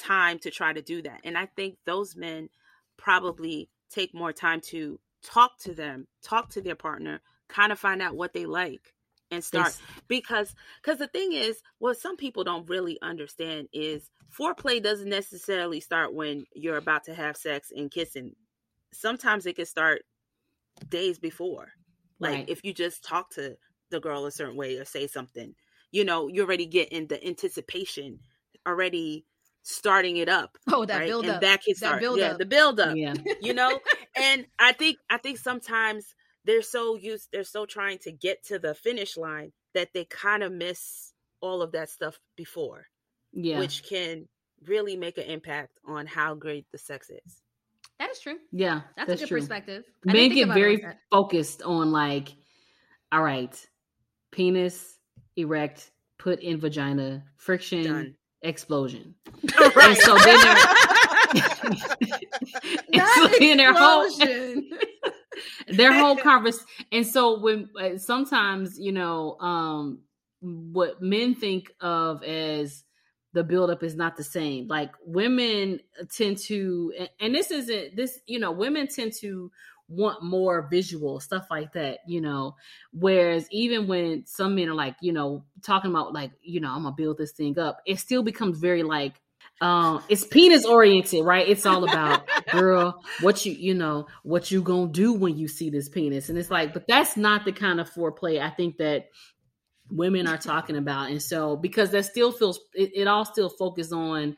Speaker 1: time to try to do that. And I think those men probably take more time to talk to them, talk to their partner, kind of find out what they like and start yes. because because the thing is what some people don't really understand is foreplay doesn't necessarily start when you're about to have sex and kissing sometimes it can start days before like right. if you just talk to the girl a certain way or say something you know you're already get in the anticipation already starting it up.
Speaker 3: Oh, that right? build and up. That
Speaker 1: can start. That build yeah, up. the build up. Yeah. You know? and I think I think sometimes they're so used they're so trying to get to the finish line that they kind of miss all of that stuff before. Yeah. Which can really make an impact on how great the sex is.
Speaker 3: That is true.
Speaker 2: Yeah.
Speaker 3: That's, that's a good true. perspective.
Speaker 2: Make it very focused on like, all right, penis erect, put in vagina, friction, Done explosion. Right. And so then and so then their whole their whole conversation. And so when uh, sometimes you know um what men think of as the buildup is not the same. Like women tend to, and this isn't this, you know, women tend to want more visual stuff like that, you know. Whereas even when some men are like, you know, talking about like, you know, I'm gonna build this thing up, it still becomes very like um it's penis oriented right? It's all about girl what you you know what you gonna do when you see this penis? And it's like but that's not the kind of foreplay i think that women are talking about. And so because that still feels it, it all still focuses on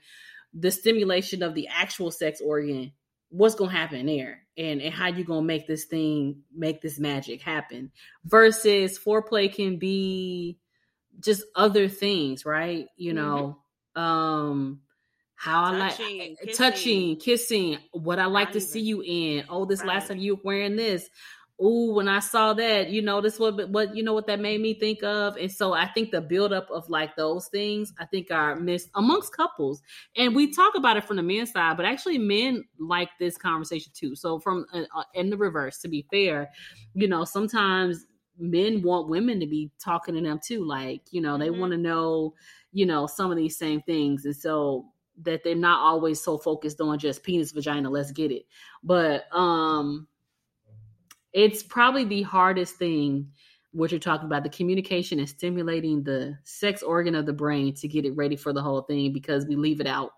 Speaker 2: the stimulation of the actual sex organ what's gonna happen there and, and how you gonna make this thing make this magic happen versus foreplay can be just other things right you know mm-hmm. um how touching, I like kissing. touching, kissing, what I like Not to even. see you in. Oh, this right. last time you were wearing this ooh, when I saw that, you know, this what what you know what that made me think of. And so I think the buildup of like those things, I think are missed amongst couples. And we talk about it from the men's side, but actually men like this conversation too. So from uh, uh in the reverse, to be fair, you know, sometimes men want women to be talking to them too. Like, you know, they mm-hmm. want to know, you know, some of these same things. And so that they're not always so focused on just penis vagina let's get it but um it's probably the hardest thing what you're talking about the communication and stimulating the sex organ of the brain to get it ready for the whole thing because we leave it out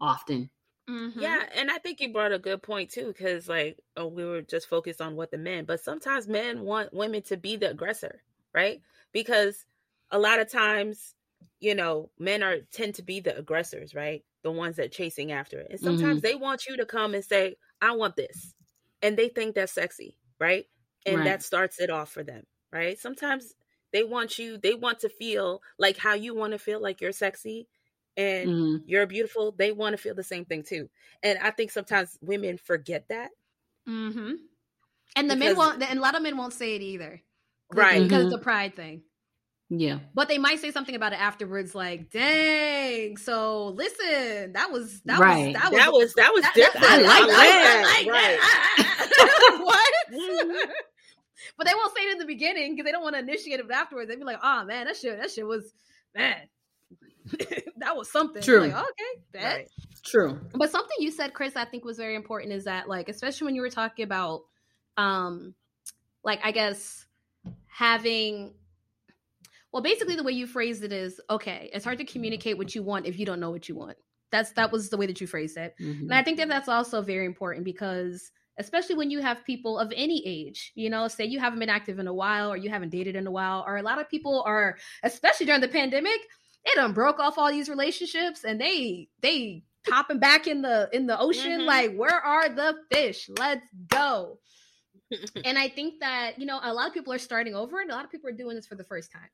Speaker 2: often.
Speaker 1: Mm-hmm. yeah and i think you brought a good point too because like oh, we were just focused on what the men but sometimes men want women to be the aggressor right? Because a lot of times you know men are tend to be the aggressors right? The ones that chasing after it. And sometimes mm-hmm. they want you to come and say i want this and they think that's sexy right? And right. that starts it off for them, right? Sometimes they want you, they want to feel like how you want to feel like you're sexy and mm-hmm. you're beautiful. They want to feel the same thing too. And I think sometimes women forget that.
Speaker 3: Mm-hmm. And the because, men won't, and a lot of men won't say it either.
Speaker 1: Right.
Speaker 3: Because mm-hmm. it's a pride thing.
Speaker 2: Yeah.
Speaker 3: But they might say something about it afterwards, like, dang, so listen, that was that
Speaker 1: right.
Speaker 3: was that
Speaker 1: was that was, that was different. I like, I like that.
Speaker 3: that. right. what? Mm-hmm. but they won't say it in the beginning because they don't want to initiate it afterwards. They'd be like, oh man, that shit, that shit was man. that was something.
Speaker 2: True.
Speaker 3: Like, okay, that. Right.
Speaker 2: True.
Speaker 3: But something you said, Chris, I think was very important is that, like, especially when you were talking about um like I guess having well, basically, the way you phrased it is okay. It's hard to communicate what you want if you don't know what you want. That's that was the way that you phrased it, mm-hmm. and I think that that's also very important because especially when you have people of any age. You know, say you haven't been active in a while or you haven't dated in a while, or a lot of people are, especially during the pandemic, they done broke off all these relationships and they they popping back in the in the ocean. Mm-hmm. Like, where are the fish? Let's go. and I think that, you know, a lot of people are starting over and a lot of people are doing this for the first time.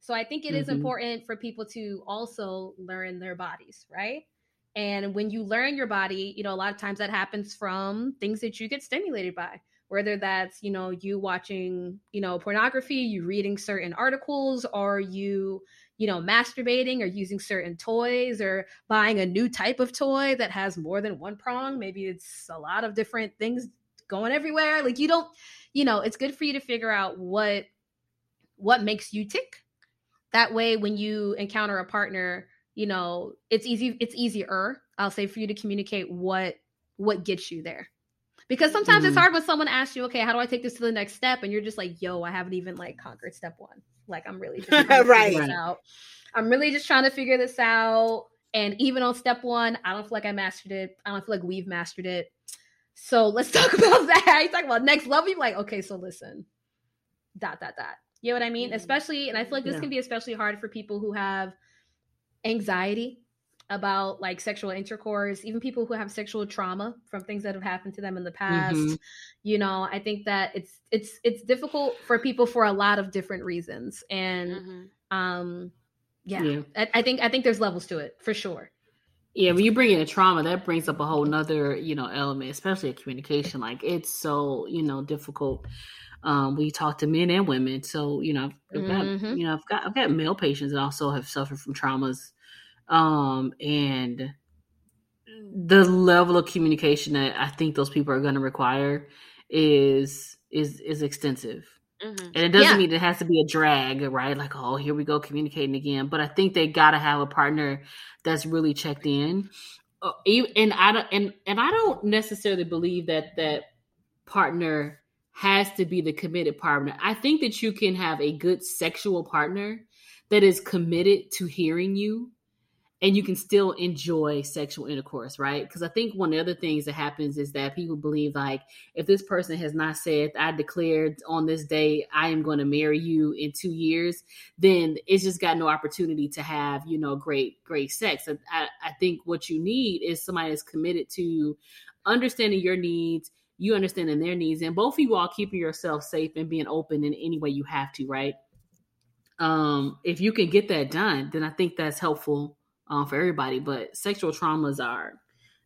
Speaker 3: So I think it mm-hmm. is important for people to also learn their bodies, right? And when you learn your body, you know, a lot of times that happens from things that you get stimulated by, whether that's, you know, you watching, you know, pornography, you reading certain articles, or you, you know, masturbating or using certain toys or buying a new type of toy that has more than one prong. Maybe it's a lot of different things going everywhere. Like you don't, you know, it's good for you to figure out what what makes you tick. That way when you encounter a partner you know it's easy it's easier i'll say for you to communicate what what gets you there. Because sometimes mm. it's hard when someone asks you okay how do i take this to the next step? and you're just like yo i haven't even like conquered step one. Like i'm really just right. out. I'm really just trying to figure this out. And even on step one i don't feel like i mastered it. I don't feel like we've mastered it. So let's talk about that. You talk about next level you're like okay so listen. Dot dot dot you know what i mean mm. especially and i feel like this yeah. can be especially hard for people who have anxiety about like sexual intercourse, even people who have sexual trauma from things that have happened to them in the past. Mm-hmm. You know, I think that it's it's it's difficult for people for a lot of different reasons. And mm-hmm. um yeah, yeah. I, I, think I think there's levels to it for sure.
Speaker 2: Yeah, when you bring in a trauma, that brings up a whole nother, you know, element, especially a communication. Like it's so, you know, difficult. Um, we talk to men and women. So, you know, I've, got, mm-hmm. you know, I've got, I've got male patients that also have suffered from traumas. Um, and the level of communication that I think those people are going to require is, is, is extensive. Mm-hmm. And it doesn't yeah. mean it has to be a drag, right? Like, oh, here we go communicating again. But I think they got to have a partner that's really checked in. Uh, and I don't, and and I don't necessarily believe that that partner has to be the committed partner. I think that you can have a good sexual partner that is committed to hearing you and you can still enjoy sexual intercourse, right? Because I think one of the other things that happens is that people believe like if this person has not said, I declared on this day I am going to marry you in two years, then it's just got no opportunity to have, you know, great, great sex. I, I think what you need is somebody that's committed to understanding your needs, you understanding their needs, and both of you all keeping yourself safe and being open in any way you have to, right? Um, if you can get that done, then I think that's helpful um, for everybody. But sexual traumas are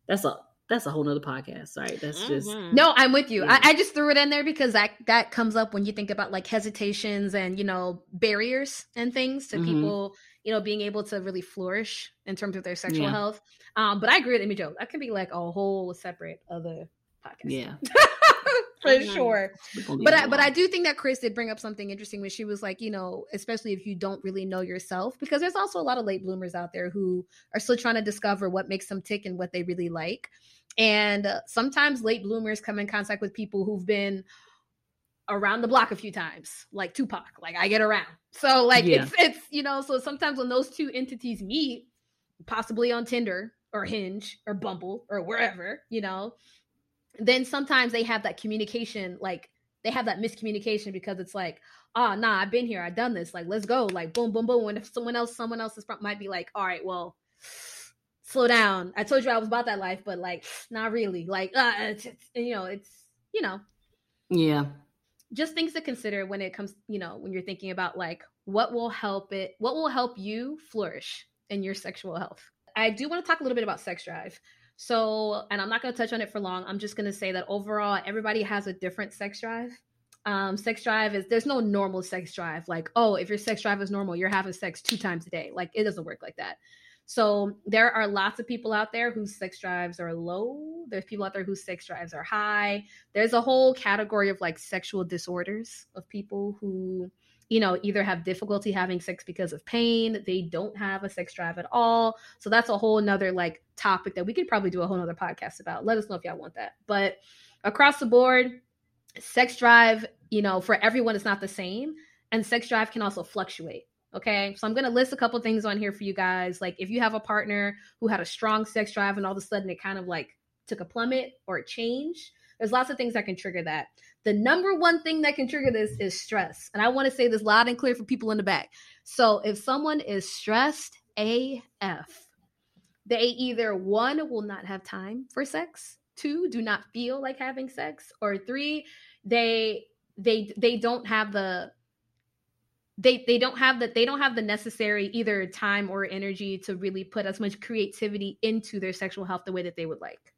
Speaker 2: that's a that's a whole nother podcast, right? That's mm-hmm. just
Speaker 3: no. I'm with you. Yeah. I, I, just threw it in there because that that comes up when you think about like hesitations and you know barriers and things to mm-hmm. people, you know, being able to really flourish in terms of their sexual yeah. health. Um, but I agree with Amy Jo. That can be like a whole separate other podcast.
Speaker 2: Yeah.
Speaker 3: for sure. But I, but I do think that Chris did bring up something interesting when she was like, you know, especially if you don't really know yourself, because there's also a lot of late bloomers out there who are still trying to discover what makes them tick and what they really like. And uh, sometimes late bloomers come in contact with people who've been around the block a few times, like Tupac. Like I get around. So like yeah. it's it's you know, so sometimes when those two entities meet, possibly on Tinder or Hinge or Bumble or wherever, you know, then sometimes they have that communication like they have that miscommunication because it's like ah oh, nah i've been here i've done this like let's go like boom boom boom and if someone else someone else is might be like all right well slow down i told you i was about that life but like not really like uh, it's, it's, you know it's you know.
Speaker 2: Yeah.
Speaker 3: Just things to consider when it comes you know when you're thinking about like what will help it what will help you flourish in your sexual health. I do want to talk a little bit about sex drive so, and I'm not going to touch on it for long. I'm just going to say that overall, everybody has a different sex drive. Um, sex drive is there's no normal sex drive. Like, oh, if your sex drive is normal, you're having sex two times a day. Like, it doesn't work like that. So there are lots of people out there whose sex drives are low. There's people out there whose sex drives are high. There's a whole category of like sexual disorders of people who you know, either have difficulty having sex because of pain, they don't have a sex drive at all. So that's a whole nother like topic that we could probably do a whole nother podcast about. Let us know if y'all want that. But across the board, sex drive, you know, for everyone is not the same. And sex drive can also fluctuate. Okay. So I'm going to list a couple things on here for you guys. Like if you have a partner who had a strong sex drive and all of a sudden it kind of like took a plummet or a change, There's lots of things that can trigger that. The number one thing that can trigger this is stress. And I want to say this loud and clear for people in the back. So if someone is stressed AF, they either one will not have time for sex, two do not feel like having sex, or three they they they don't have the they they don't have the they don't have the necessary either time or energy to really put as much creativity into their sexual health the way that they would like.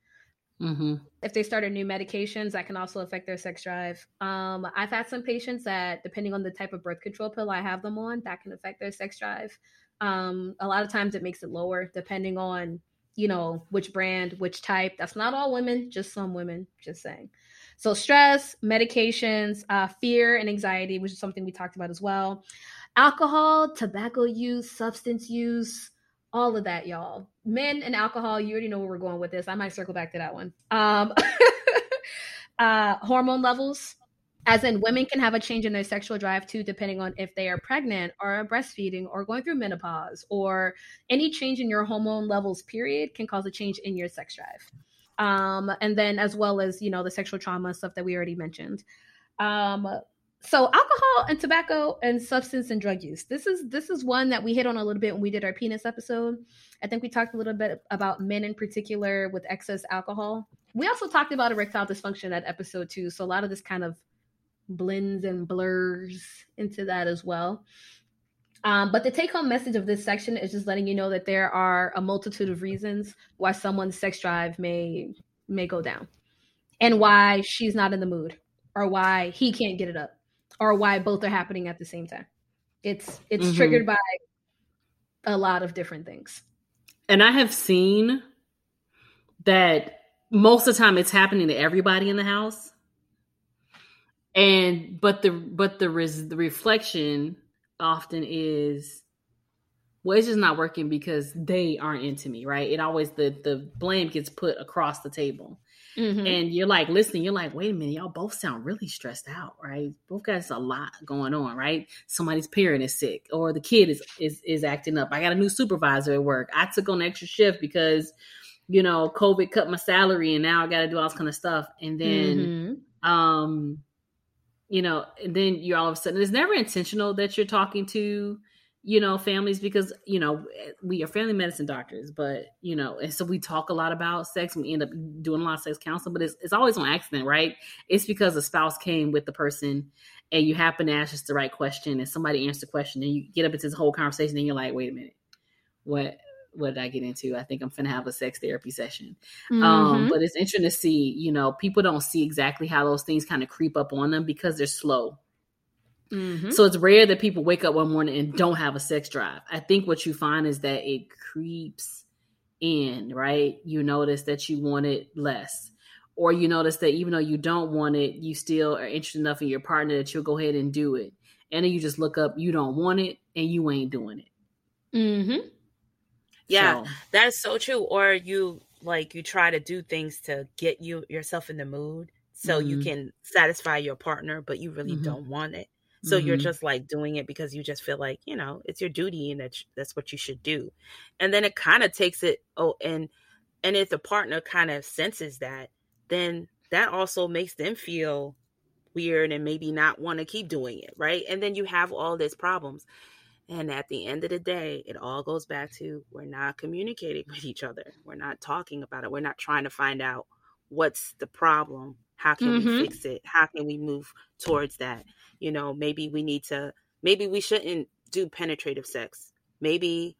Speaker 3: Mm-hmm. If they started new medications, that can also affect their sex drive. Um, I've had some patients that, depending on the type of birth control pill I have them on, that can affect their sex drive. Um, a lot of times it makes it lower, depending on you know which brand, which type. That's not all women, just some women. Just saying. So, stress, medications, uh, fear, and anxiety, which is something we talked about as well. Alcohol, tobacco use, substance use, all of that, y'all. Men and alcohol, you already know where we're going with this. I might circle back to that one. Um, uh, hormone levels, as in women can have a change in their sexual drive too, depending on if they are pregnant or breastfeeding or going through menopause or any change in your hormone levels, period, can cause a change in your sex drive um, and then as well as you know the sexual trauma stuff that we already mentioned. Um, so alcohol and tobacco and substance and drug use. This is this is one that we hit on a little bit when we did our penis episode. I think we talked a little bit about men in particular with excess alcohol. We also talked about erectile dysfunction at episode two. So a lot of this kind of blends and blurs into that as well. Um, but the take home message of this section is just letting you know that there are a multitude of reasons why someone's sex drive may may go down and why she's not in the mood or why he can't get it up or why both are happening at the same time. It's it's mm-hmm. triggered by a lot of different things.
Speaker 2: And I have seen that most of the time it's happening to everybody in the house. And but the but the res, the reflection often is well it's just not working because they aren't into me right it always the the blame gets put across the table mm-hmm. and you're like listening you're like wait a minute y'all both sound really stressed out right? Both guys a lot going on right? Somebody's parent is sick or the kid is is is acting up. I got a new supervisor at work. I took on extra shift because you know covid cut my salary and now i got to do all this kind of stuff. And then mm-hmm. um you know, and then you're all of a sudden it's never intentional that you're talking to, you know, families because, you know, we are family medicine doctors, but you know, and so we talk a lot about sex and we end up doing a lot of sex counseling, but it's it's always on accident, right? It's because the spouse came with the person and you happen to ask just the right question and somebody answers the question and you get up into this whole conversation and you're like, wait a minute, what what did I get into? I think I'm gonna have a sex therapy session. Um, mm-hmm. Um, but it's interesting to see, you know, people don't see exactly how those things kind of creep up on them because they're slow. Mm-hmm. So it's rare that people wake up one morning and don't have a sex drive. I think what you find is that it creeps in, right? You notice that you want it less. Or you notice that even though you don't want it, you still are interested enough in your partner that you'll go ahead and do it. And then you just look up, you don't want it, and you ain't doing it.
Speaker 1: Mm-hmm. Yeah, so. that is so true. Or you like you try to do things to get you yourself in the mood so mm-hmm. you can satisfy your partner, but you really mm-hmm. don't want it. So mm-hmm. you're just like doing it because you just feel like, you know, it's your duty and that's that's what you should do. And then it kind of takes it oh and and if the partner kind of senses that, then that also makes them feel weird and maybe not want to keep doing it, right? And then you have all these problems. And at the end of the day, it all goes back to we're not communicating with each other. We're not talking about it. We're not trying to find out what's the problem. How can mm-hmm. we fix it? How can we move towards that? You know, maybe we need to, maybe we shouldn't do penetrative sex. Maybe,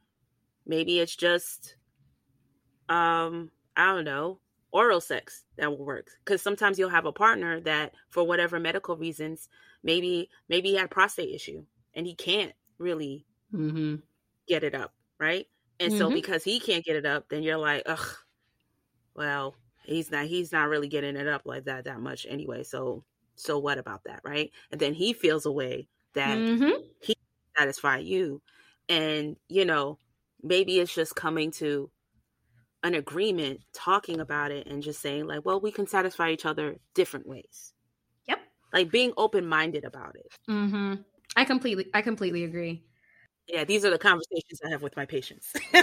Speaker 1: maybe it's just, um, I don't know, oral sex that will work. Because sometimes you'll have a partner that, for whatever medical reasons, maybe, maybe he had prostate issue and he can't really mm-hmm. get it up, right? And mm-hmm. so because he can't get it up, then you're like, ugh, well, he's not he's not really getting it up like that that much anyway. So so what about that, right? And then he feels a way that mm-hmm. he satisfy you, and you know maybe it's just coming to an agreement, talking about it, and just saying like, well, we can satisfy each other different ways.
Speaker 3: Yep,
Speaker 1: like being open minded about it.
Speaker 3: Mm-hmm. I completely I completely agree.
Speaker 1: Yeah, these are the conversations I have with my patients.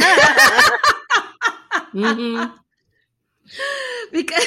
Speaker 1: mm-hmm.
Speaker 3: because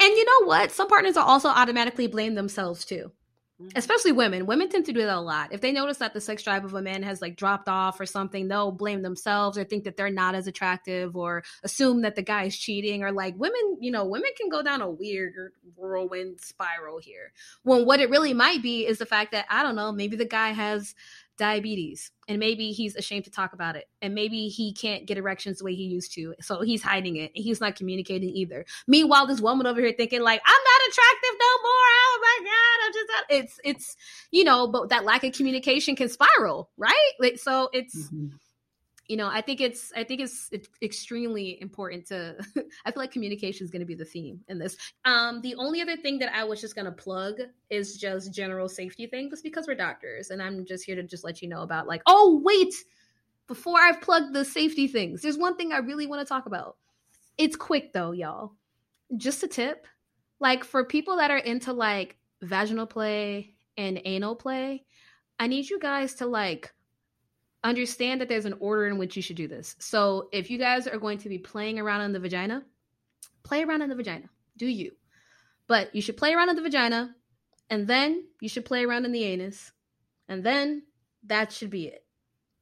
Speaker 3: and you know what? Some partners are also automatically blame themselves too. Mm-hmm. Especially women. Women tend to do that a lot. If they notice that the sex drive of a man has like dropped off or something, they'll blame themselves or think that they're not as attractive or assume that the guy is cheating or like women, you know, women can go down a weird whirlwind spiral here. When what it really might be is the fact that I don't know, maybe the guy has diabetes and maybe he's ashamed to talk about it and maybe he can't get erections the way he used to so he's hiding it and he's not communicating either. Meanwhile this woman over here thinking like i'm not attractive no more. Oh my god i'm just not. it's it's you know but that lack of communication can spiral right? Like so it's mm-hmm you know i think it's i think it's, it's extremely important to i feel like communication is going to be the theme in this. Um the only other thing that i was just going to plug is just general safety things because we're doctors and i'm just here to just let you know about like oh wait before i've plugged the safety things there's one thing i really want to talk about. It's quick though y'all. Just a tip like for people that are into like vaginal play and anal play i need you guys to like understand that there's an order in which you should do this. So if you guys are going to be playing around in the vagina, play around in the vagina. Do you? But you should play around in the vagina, and then you should play around in the anus, and then that should be it.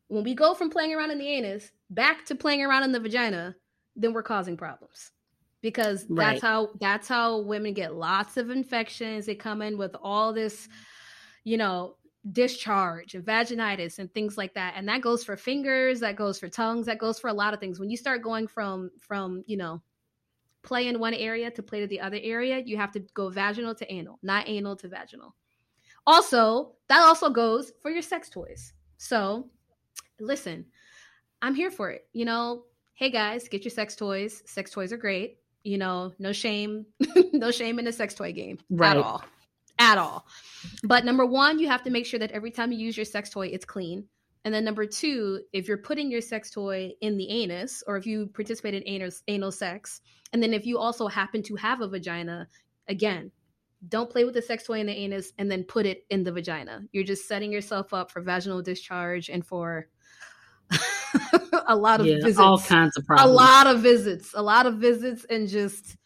Speaker 3: When we go from playing around in the anus back to playing around in the vagina, then we're causing problems because right. that's how that's how women get lots of infections. They come in with all this, you know, discharge and vaginitis and things like that and that goes for fingers that goes for tongues that goes for a lot of things. When you start going from from you know play in one area to play to the other area you have to go vaginal to anal not anal to vaginal. Also that also goes for your sex toys. So listen i'm here for it you know? Hey guys get your sex toys. Sex toys are great you know? No shame no shame in the sex toy game right. at all at all. But number one, you have to make sure that every time you use your sex toy, it's clean. And then number two, if you're putting your sex toy in the anus, or if you participate in anal, anal sex, and then if you also happen to have a vagina, again, don't play with the sex toy in the anus and then put it in the vagina. You're just setting yourself up for vaginal discharge and for a lot of yeah, visits.
Speaker 2: All kinds of problems.
Speaker 3: A lot of visits. A lot of visits and just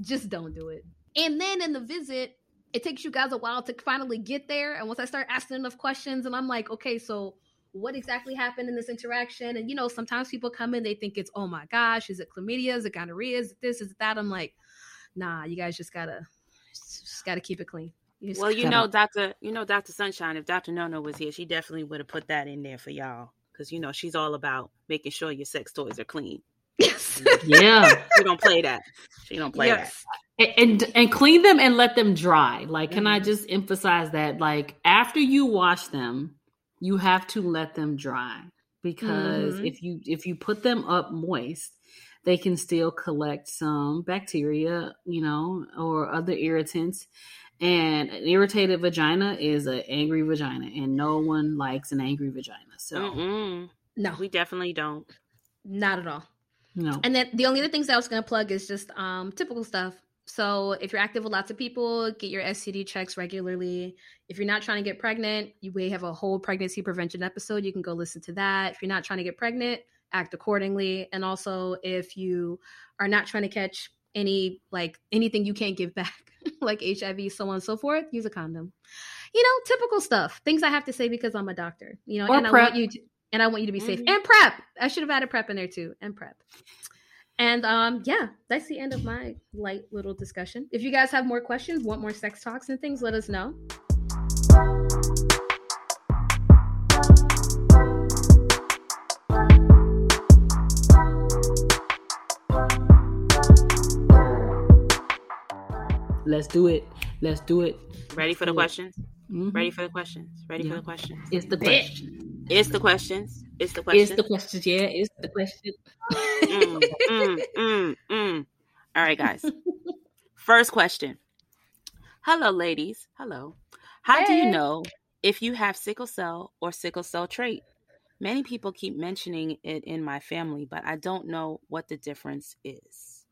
Speaker 3: just don't do it. And then in the visit, it takes you guys a while to finally get there. And once I start asking enough questions, and I'm like, okay, so what exactly happened in this interaction? And you know, sometimes people come in, they think it's, oh my gosh, is it chlamydia? Is it gonorrhea? Is it this? Is it that? I'm like, nah, you guys just gotta just gotta keep it clean.
Speaker 1: You well, you know, Doctor, you know, Doctor Sunshine. If Doctor Nono was here, she definitely would have put that in there for y'all because you know she's all about making sure your sex toys are clean.
Speaker 3: Yes.
Speaker 2: yeah.
Speaker 1: She don't play that. She don't play yes. that
Speaker 2: and and clean them and let them dry like can mm-hmm. i just emphasize that like after you wash them you have to let them dry because mm-hmm. if you if you put them up moist they can still collect some bacteria you know or other irritants and an irritated vagina is an angry vagina and no one likes an angry vagina so
Speaker 1: Mm-mm. no we definitely don't
Speaker 3: not at all
Speaker 2: no.
Speaker 3: And then the only other things I was going to plug is just um typical stuff. So if you're active with lots of people, get your STD checks regularly. If you're not trying to get pregnant, you may have a whole pregnancy prevention episode. You can go listen to that. If you're not trying to get pregnant, act accordingly. And also if you are not trying to catch any like anything you can't give back, like HIV, so on and so forth, use a condom. You know, typical stuff. Things I have to say because I'm a doctor. You know,
Speaker 2: or
Speaker 3: and
Speaker 2: PrEP.
Speaker 3: I want you to and I want you to be safe. Mm-hmm. And PrEP. I should have added PrEP in there too. And PrEP. And um, yeah, that's the end of my light little discussion. If you guys have more questions, want more sex talks and things, let us know.
Speaker 2: Let's do it. Let's do it.
Speaker 1: Ready for the questions? Mm-hmm. Ready for the questions? Ready yeah. for the questions?
Speaker 2: It's the question.
Speaker 1: It's the questions. It's the question.
Speaker 2: It's the questions. Yeah, it's the question. mm,
Speaker 1: mm, mm, mm. All right, guys. First question. Hello, ladies. Hello. How hey. do you know if you have sickle cell or sickle cell trait? Many people keep mentioning it in my family, but I don't know what the difference is.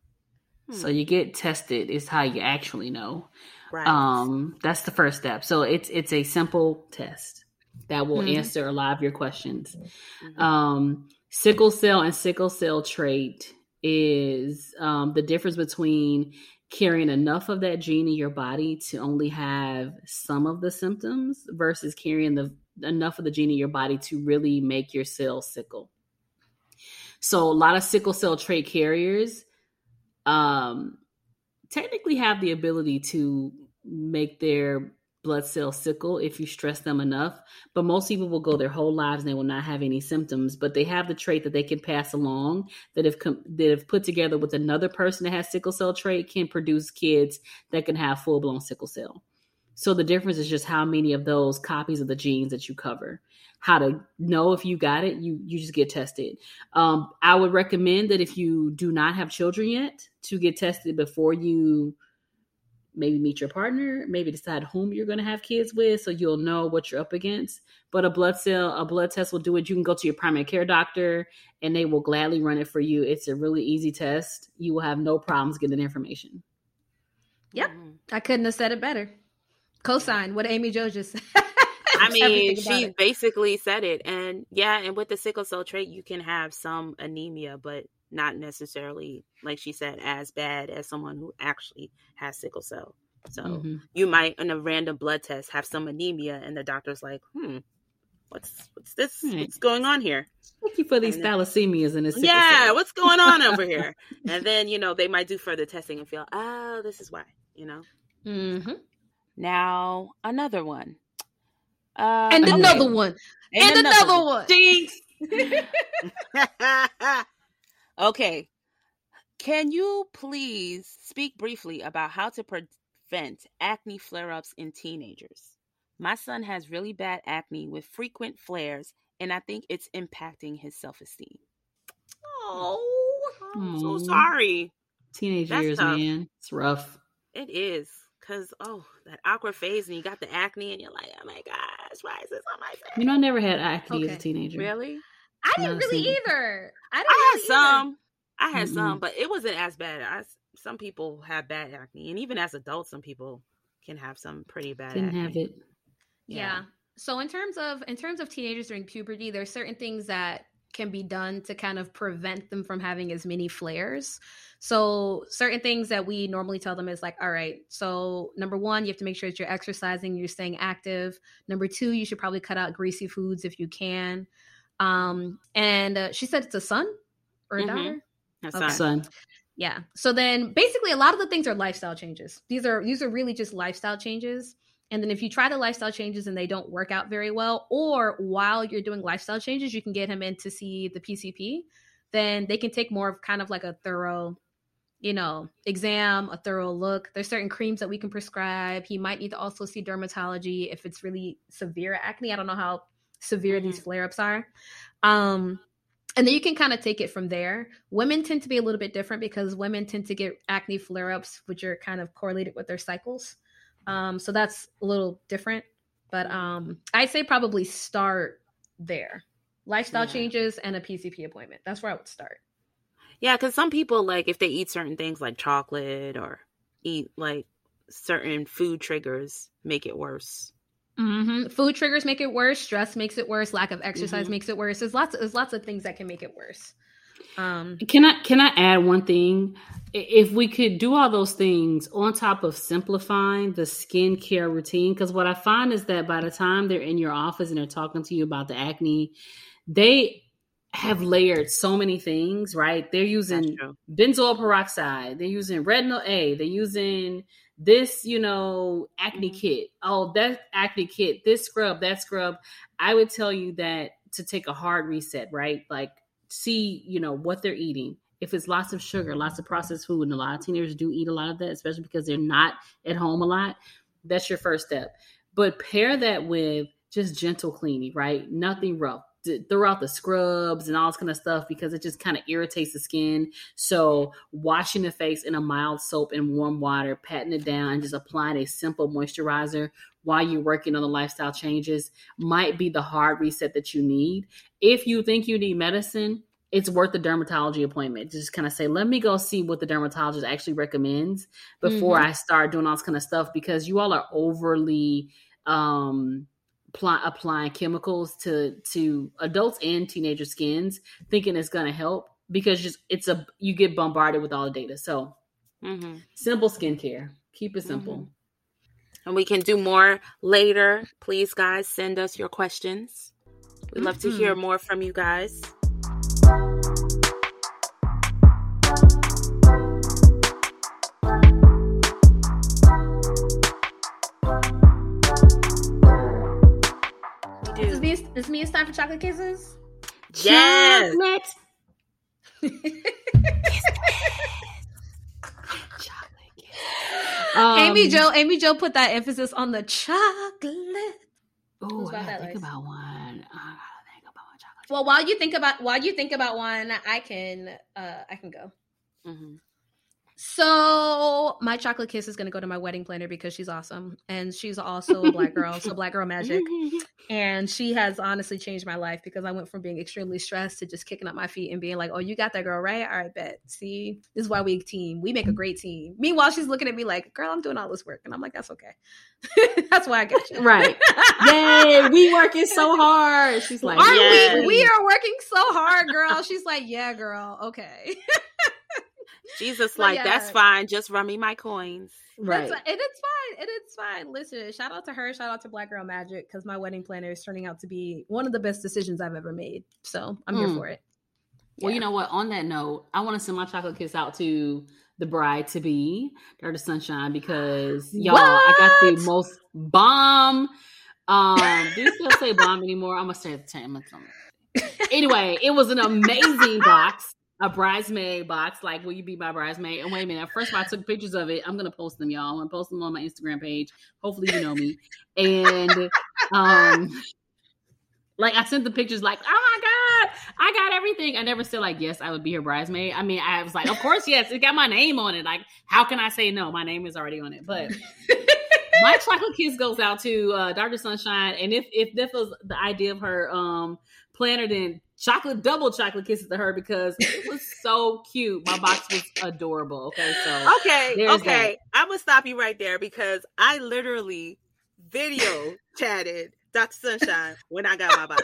Speaker 2: Hmm. So you get tested is how you actually know. Right. Um, that's the first step. So it's it's a simple test that will mm-hmm. answer a lot of your questions. Mm-hmm. Um, sickle cell and sickle cell trait is um, the difference between carrying enough of that gene in your body to only have some of the symptoms versus carrying the enough of the gene in your body to really make your cells sickle. So a lot of sickle cell trait carriers um, technically have the ability to make their blood cell sickle if you stress them enough. But most people will go their whole lives and they will not have any symptoms. But they have the trait that they can pass along that if com- that if put together with another person that has sickle cell trait can produce kids that can have full blown sickle cell. So the difference is just how many of those copies of the genes that you cover how to know if you got it you you just get tested um, i would recommend that if you do not have children yet to get tested before you maybe meet your partner maybe decide whom you're going to have kids with so you'll know what you're up against. But a blood cell a blood test will do it. You can go to your primary care doctor and they will gladly run it for you. It's a really easy test. You will have no problems getting information.
Speaker 3: Yep. Mm-hmm. i couldn't have said it better. Cosign what amy jo just said.
Speaker 1: I mean, she it. basically said it. And yeah, and with the sickle cell trait, you can have some anemia, but not necessarily, like she said, as bad as someone who actually has sickle cell. So mm-hmm. you might, in a random blood test, have some anemia, and the doctor's like, "Hmm, what's what's this? Hmm. What's going on here?"
Speaker 2: Thank you for these and thalassemias and this.
Speaker 1: Yeah, cell. what's going on over here? and then you know they might do further testing and feel, "Oh, this is why." You know.
Speaker 3: Mm-hmm.
Speaker 1: Now another one.
Speaker 3: Uh, and another okay. one. And, and another, another one. Jinx.
Speaker 1: okay. Can you please speak briefly about how to prevent acne flare ups in teenagers? My son has really bad acne with frequent flares, and I think it's impacting his self esteem. Oh, I'm so sorry.
Speaker 2: Teenage That's years, tough. man. It's rough.
Speaker 1: It is because oh that awkward phase and you got the acne and you're like oh my gosh why is this on my face
Speaker 2: you know i never had acne okay. as a teenager
Speaker 1: really
Speaker 3: i didn't really either i, didn't
Speaker 1: I
Speaker 3: really
Speaker 1: had some i had mm some but it wasn't as bad as some people have bad acne and even as adults some people can have some pretty bad
Speaker 2: didn't
Speaker 1: acne.
Speaker 2: have it
Speaker 3: yeah. yeah so in terms of in terms of teenagers during puberty there's certain things that can be done to kind of prevent them from having as many flares. So, certain things that we normally tell them is like, all right, so number one, you have to make sure that you're exercising, you're staying active. Number two, you should probably cut out greasy foods if you can. Um, and uh, she said it's a son or a mm-hmm. daughter.
Speaker 2: A okay. son.
Speaker 3: Yeah. So then basically a lot of the things are lifestyle changes. These are these are really just lifestyle changes. And then if you try the lifestyle changes and they don't work out very well, or while you're doing lifestyle changes, you can get him in to see the PCP, then they can take more of kind of like a thorough, you know, exam, a thorough look. There's certain creams that we can prescribe. He might need to also see dermatology if it's really severe acne. I don't know how severe mm-hmm. these flare ups are. Um, and then you can kind of take it from there. Women tend to be a little bit different because women tend to get acne flare ups, which are kind of correlated with their cycles. Um, so that's a little different. But um, I'd say probably start there. Lifestyle yeah. changes and a PCP appointment. That's where I would start.
Speaker 1: Yeah, because some people like if they eat certain things like chocolate or eat like certain food triggers make it worse.
Speaker 3: Mm-hmm. Food triggers make it worse. Stress makes it worse. Lack of exercise mm-hmm. makes it worse. There's lots. Of, there's lots of things that can make it worse.
Speaker 2: Um, can I can I add one thing? If we could do all those things on top of simplifying the skincare routine, because what I find is that by the time they're in your office and they're talking to you about the acne, they have layered so many things, right? They're using benzoyl peroxide, they're using retinol A, they're using this, you know, acne mm-hmm. kit. Oh, that acne kit, this scrub, that scrub. I would tell you that to take a hard reset, right? Like see, you know, what they're eating. If it's lots of sugar, lots of processed food, and a lot of teenagers do eat a lot of that, especially because they're not at home a lot, that's your first step. But pair that with just gentle cleaning, right? Nothing rough. Throw out the scrubs and all this kind of stuff because it just kind of irritates the skin. So, washing the face in a mild soap and warm water, patting it down, and just applying a simple moisturizer while you're working on the lifestyle changes might be the hard reset that you need. If you think you need medicine, it's worth the dermatology appointment. Just kind of say, let me go see what the dermatologist actually recommends before mm-hmm. I start doing all this kind of stuff because you all are overly um pl- applying chemicals to to adults and teenager skins thinking it's going to help because just it's a you get bombarded with all the data. So mm-hmm. simple skincare. Keep it simple. Mm-hmm.
Speaker 1: And we can do more later. Please, guys, send us your questions. We'd love mm-hmm. to hear mm-hmm. more from you guys.
Speaker 3: This means time for chocolate kisses.
Speaker 1: Yes.
Speaker 3: Chocolate um, Amy Jo, Amy Jo put that emphasis on the chocolate.
Speaker 2: Oh, I gotta think about one. Uh,
Speaker 3: think about one chocolate. Well, while you think about while you think about one, I can uh I can go. Mm-hmm. So my chocolate kiss is gonna go to my wedding planner because she's awesome and she's also a black girl, so black girl magic. And she has honestly changed my life because I went from being extremely stressed to just kicking up my feet and being like, "Oh, you got that girl right? All right, bet. See, this is why we team. We make a great team." Meanwhile, she's looking at me like, "Girl, I'm doing all this work," and I'm like, "That's okay. That's why I got you."
Speaker 2: Right? Yay, we working so hard. She's like,
Speaker 3: "Are we? We are working so hard, girl." She's like, "Yeah, girl. Okay."
Speaker 1: Jesus, like yeah. that's fine. Just run me my coins.
Speaker 3: Right, and it's fine. And it's fine. Listen, shout out to her. Shout out to Black Girl Magic because my wedding planner is turning out to be one of the best decisions I've ever made. So I'm mm. here for it.
Speaker 2: Well, you know what? On that note, I want to send my chocolate kiss out to the bride to be, Doctor Sunshine, because y'all, what? I got the most bomb. Um, do you still say bomb anymore? I'm gonna say it the time. Anyway, it was an amazing box a bridesmaid box. Like, will you be my bridesmaid? And wait a minute. First of all, I took pictures of it. I'm gonna post them, y'all. I'm gonna post them on my Instagram page. Hopefully, you know me. And um, like I sent the pictures, like, oh my god, I got everything. I never said like, yes, I would be her bridesmaid. I mean, I was like, of course, yes, it got my name on it. Like, how can I say no? My name is already on it. But my chocolate kiss goes out to uh, Dr. Sunshine. And if if this was the idea of her um planner, then chocolate double chocolate kisses to her because it was so cute. My box was adorable. Okay, so
Speaker 1: okay, okay, I'm gonna stop you right there because I literally video chatted Dr. Sunshine when I got my box.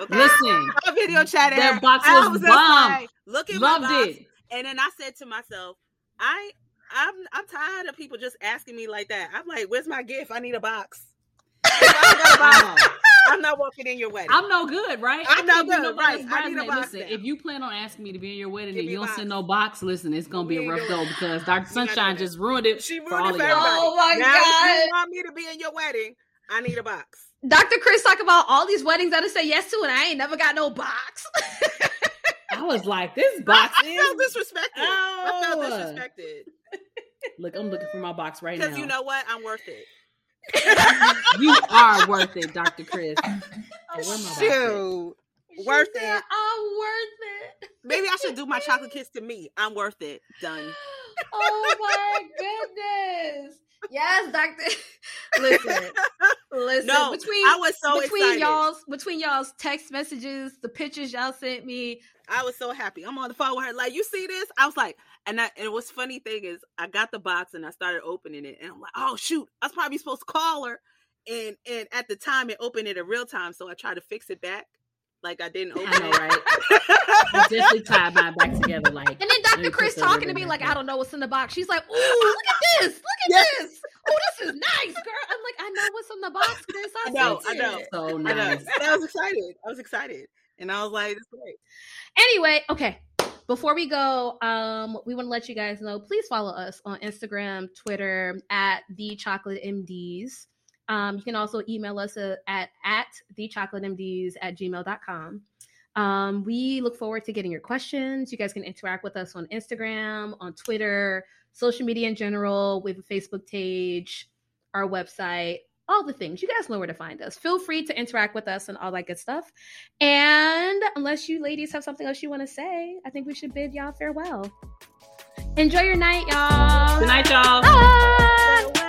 Speaker 2: Okay? Listen,
Speaker 1: I video chatted.
Speaker 2: That box was, was bomb. Like,
Speaker 1: Look at Loved my box. it. And then I said to myself, I I'm I'm tired of people just asking me like that. I'm like, where's my gift? I need a box. I'm not walking in your wedding.
Speaker 2: I'm no good, right?
Speaker 1: I'm no good, right? I need a box.
Speaker 2: Listen, if you plan on asking me to be in your wedding and you don't send no box, listen, it's gonna be a rough go because Dr. Sunshine just ruined it.
Speaker 1: She ruined it for everybody. Oh my now, god! If you want me to be in your wedding, I need a box.
Speaker 3: Dr. Chris talk about all these weddings that I say yes to, and I ain't never got no box.
Speaker 2: I was like, this box
Speaker 1: I, I felt disrespected. Oh. I felt disrespected.
Speaker 2: Look, I'm looking for my box right now.
Speaker 1: Because you know what? I'm worth it
Speaker 2: you are worth it, Dr. Chris.
Speaker 1: Oh, Shoot. Worth it.
Speaker 3: I'm worth it.
Speaker 1: Maybe I should do my chocolate kiss to me. I'm worth it. Done.
Speaker 3: Oh my goodness. Yes, Doctor. listen, listen. No,
Speaker 1: between I was so
Speaker 3: between
Speaker 1: excited.
Speaker 3: y'all's between y'all's text messages, the pictures y'all sent me.
Speaker 1: I was so happy. I'm on the phone with her. Like, you see this? I was like, and that and what's funny thing is I got the box and I started opening it and I'm like, oh shoot, I was probably supposed to call her. And and at the time it opened it in real time, so I tried to fix it back. Like I didn't open I know, it. right?
Speaker 2: I definitely tied mine back together. Like,
Speaker 3: and then Dr. Chris talking to me like, I don't know what's in the box. She's like, "Ooh, look at this! Look at yes. this! Oh, this is nice, girl." I'm like, "I know what's in the box, Chris. I,
Speaker 1: I know, I know, so nice. I know. I was excited. I was excited, and I was like.
Speaker 3: Anyway, okay. Before we go, um, we want to let you guys know. Please follow us on Instagram, Twitter at the Chocolate MDs. Um, you can also email us uh, at, at thechocolatemds at gmail.com. Um, we look forward to getting your questions. You guys can interact with us on Instagram, on Twitter, social media in general. We have a Facebook page, our website, all the things. You guys know where to find us. Feel free to interact with us and all that good stuff. And unless you ladies have something else you want to say, I think we should bid y'all farewell. Enjoy your night, y'all.
Speaker 2: Good night, y'all.
Speaker 3: Bye.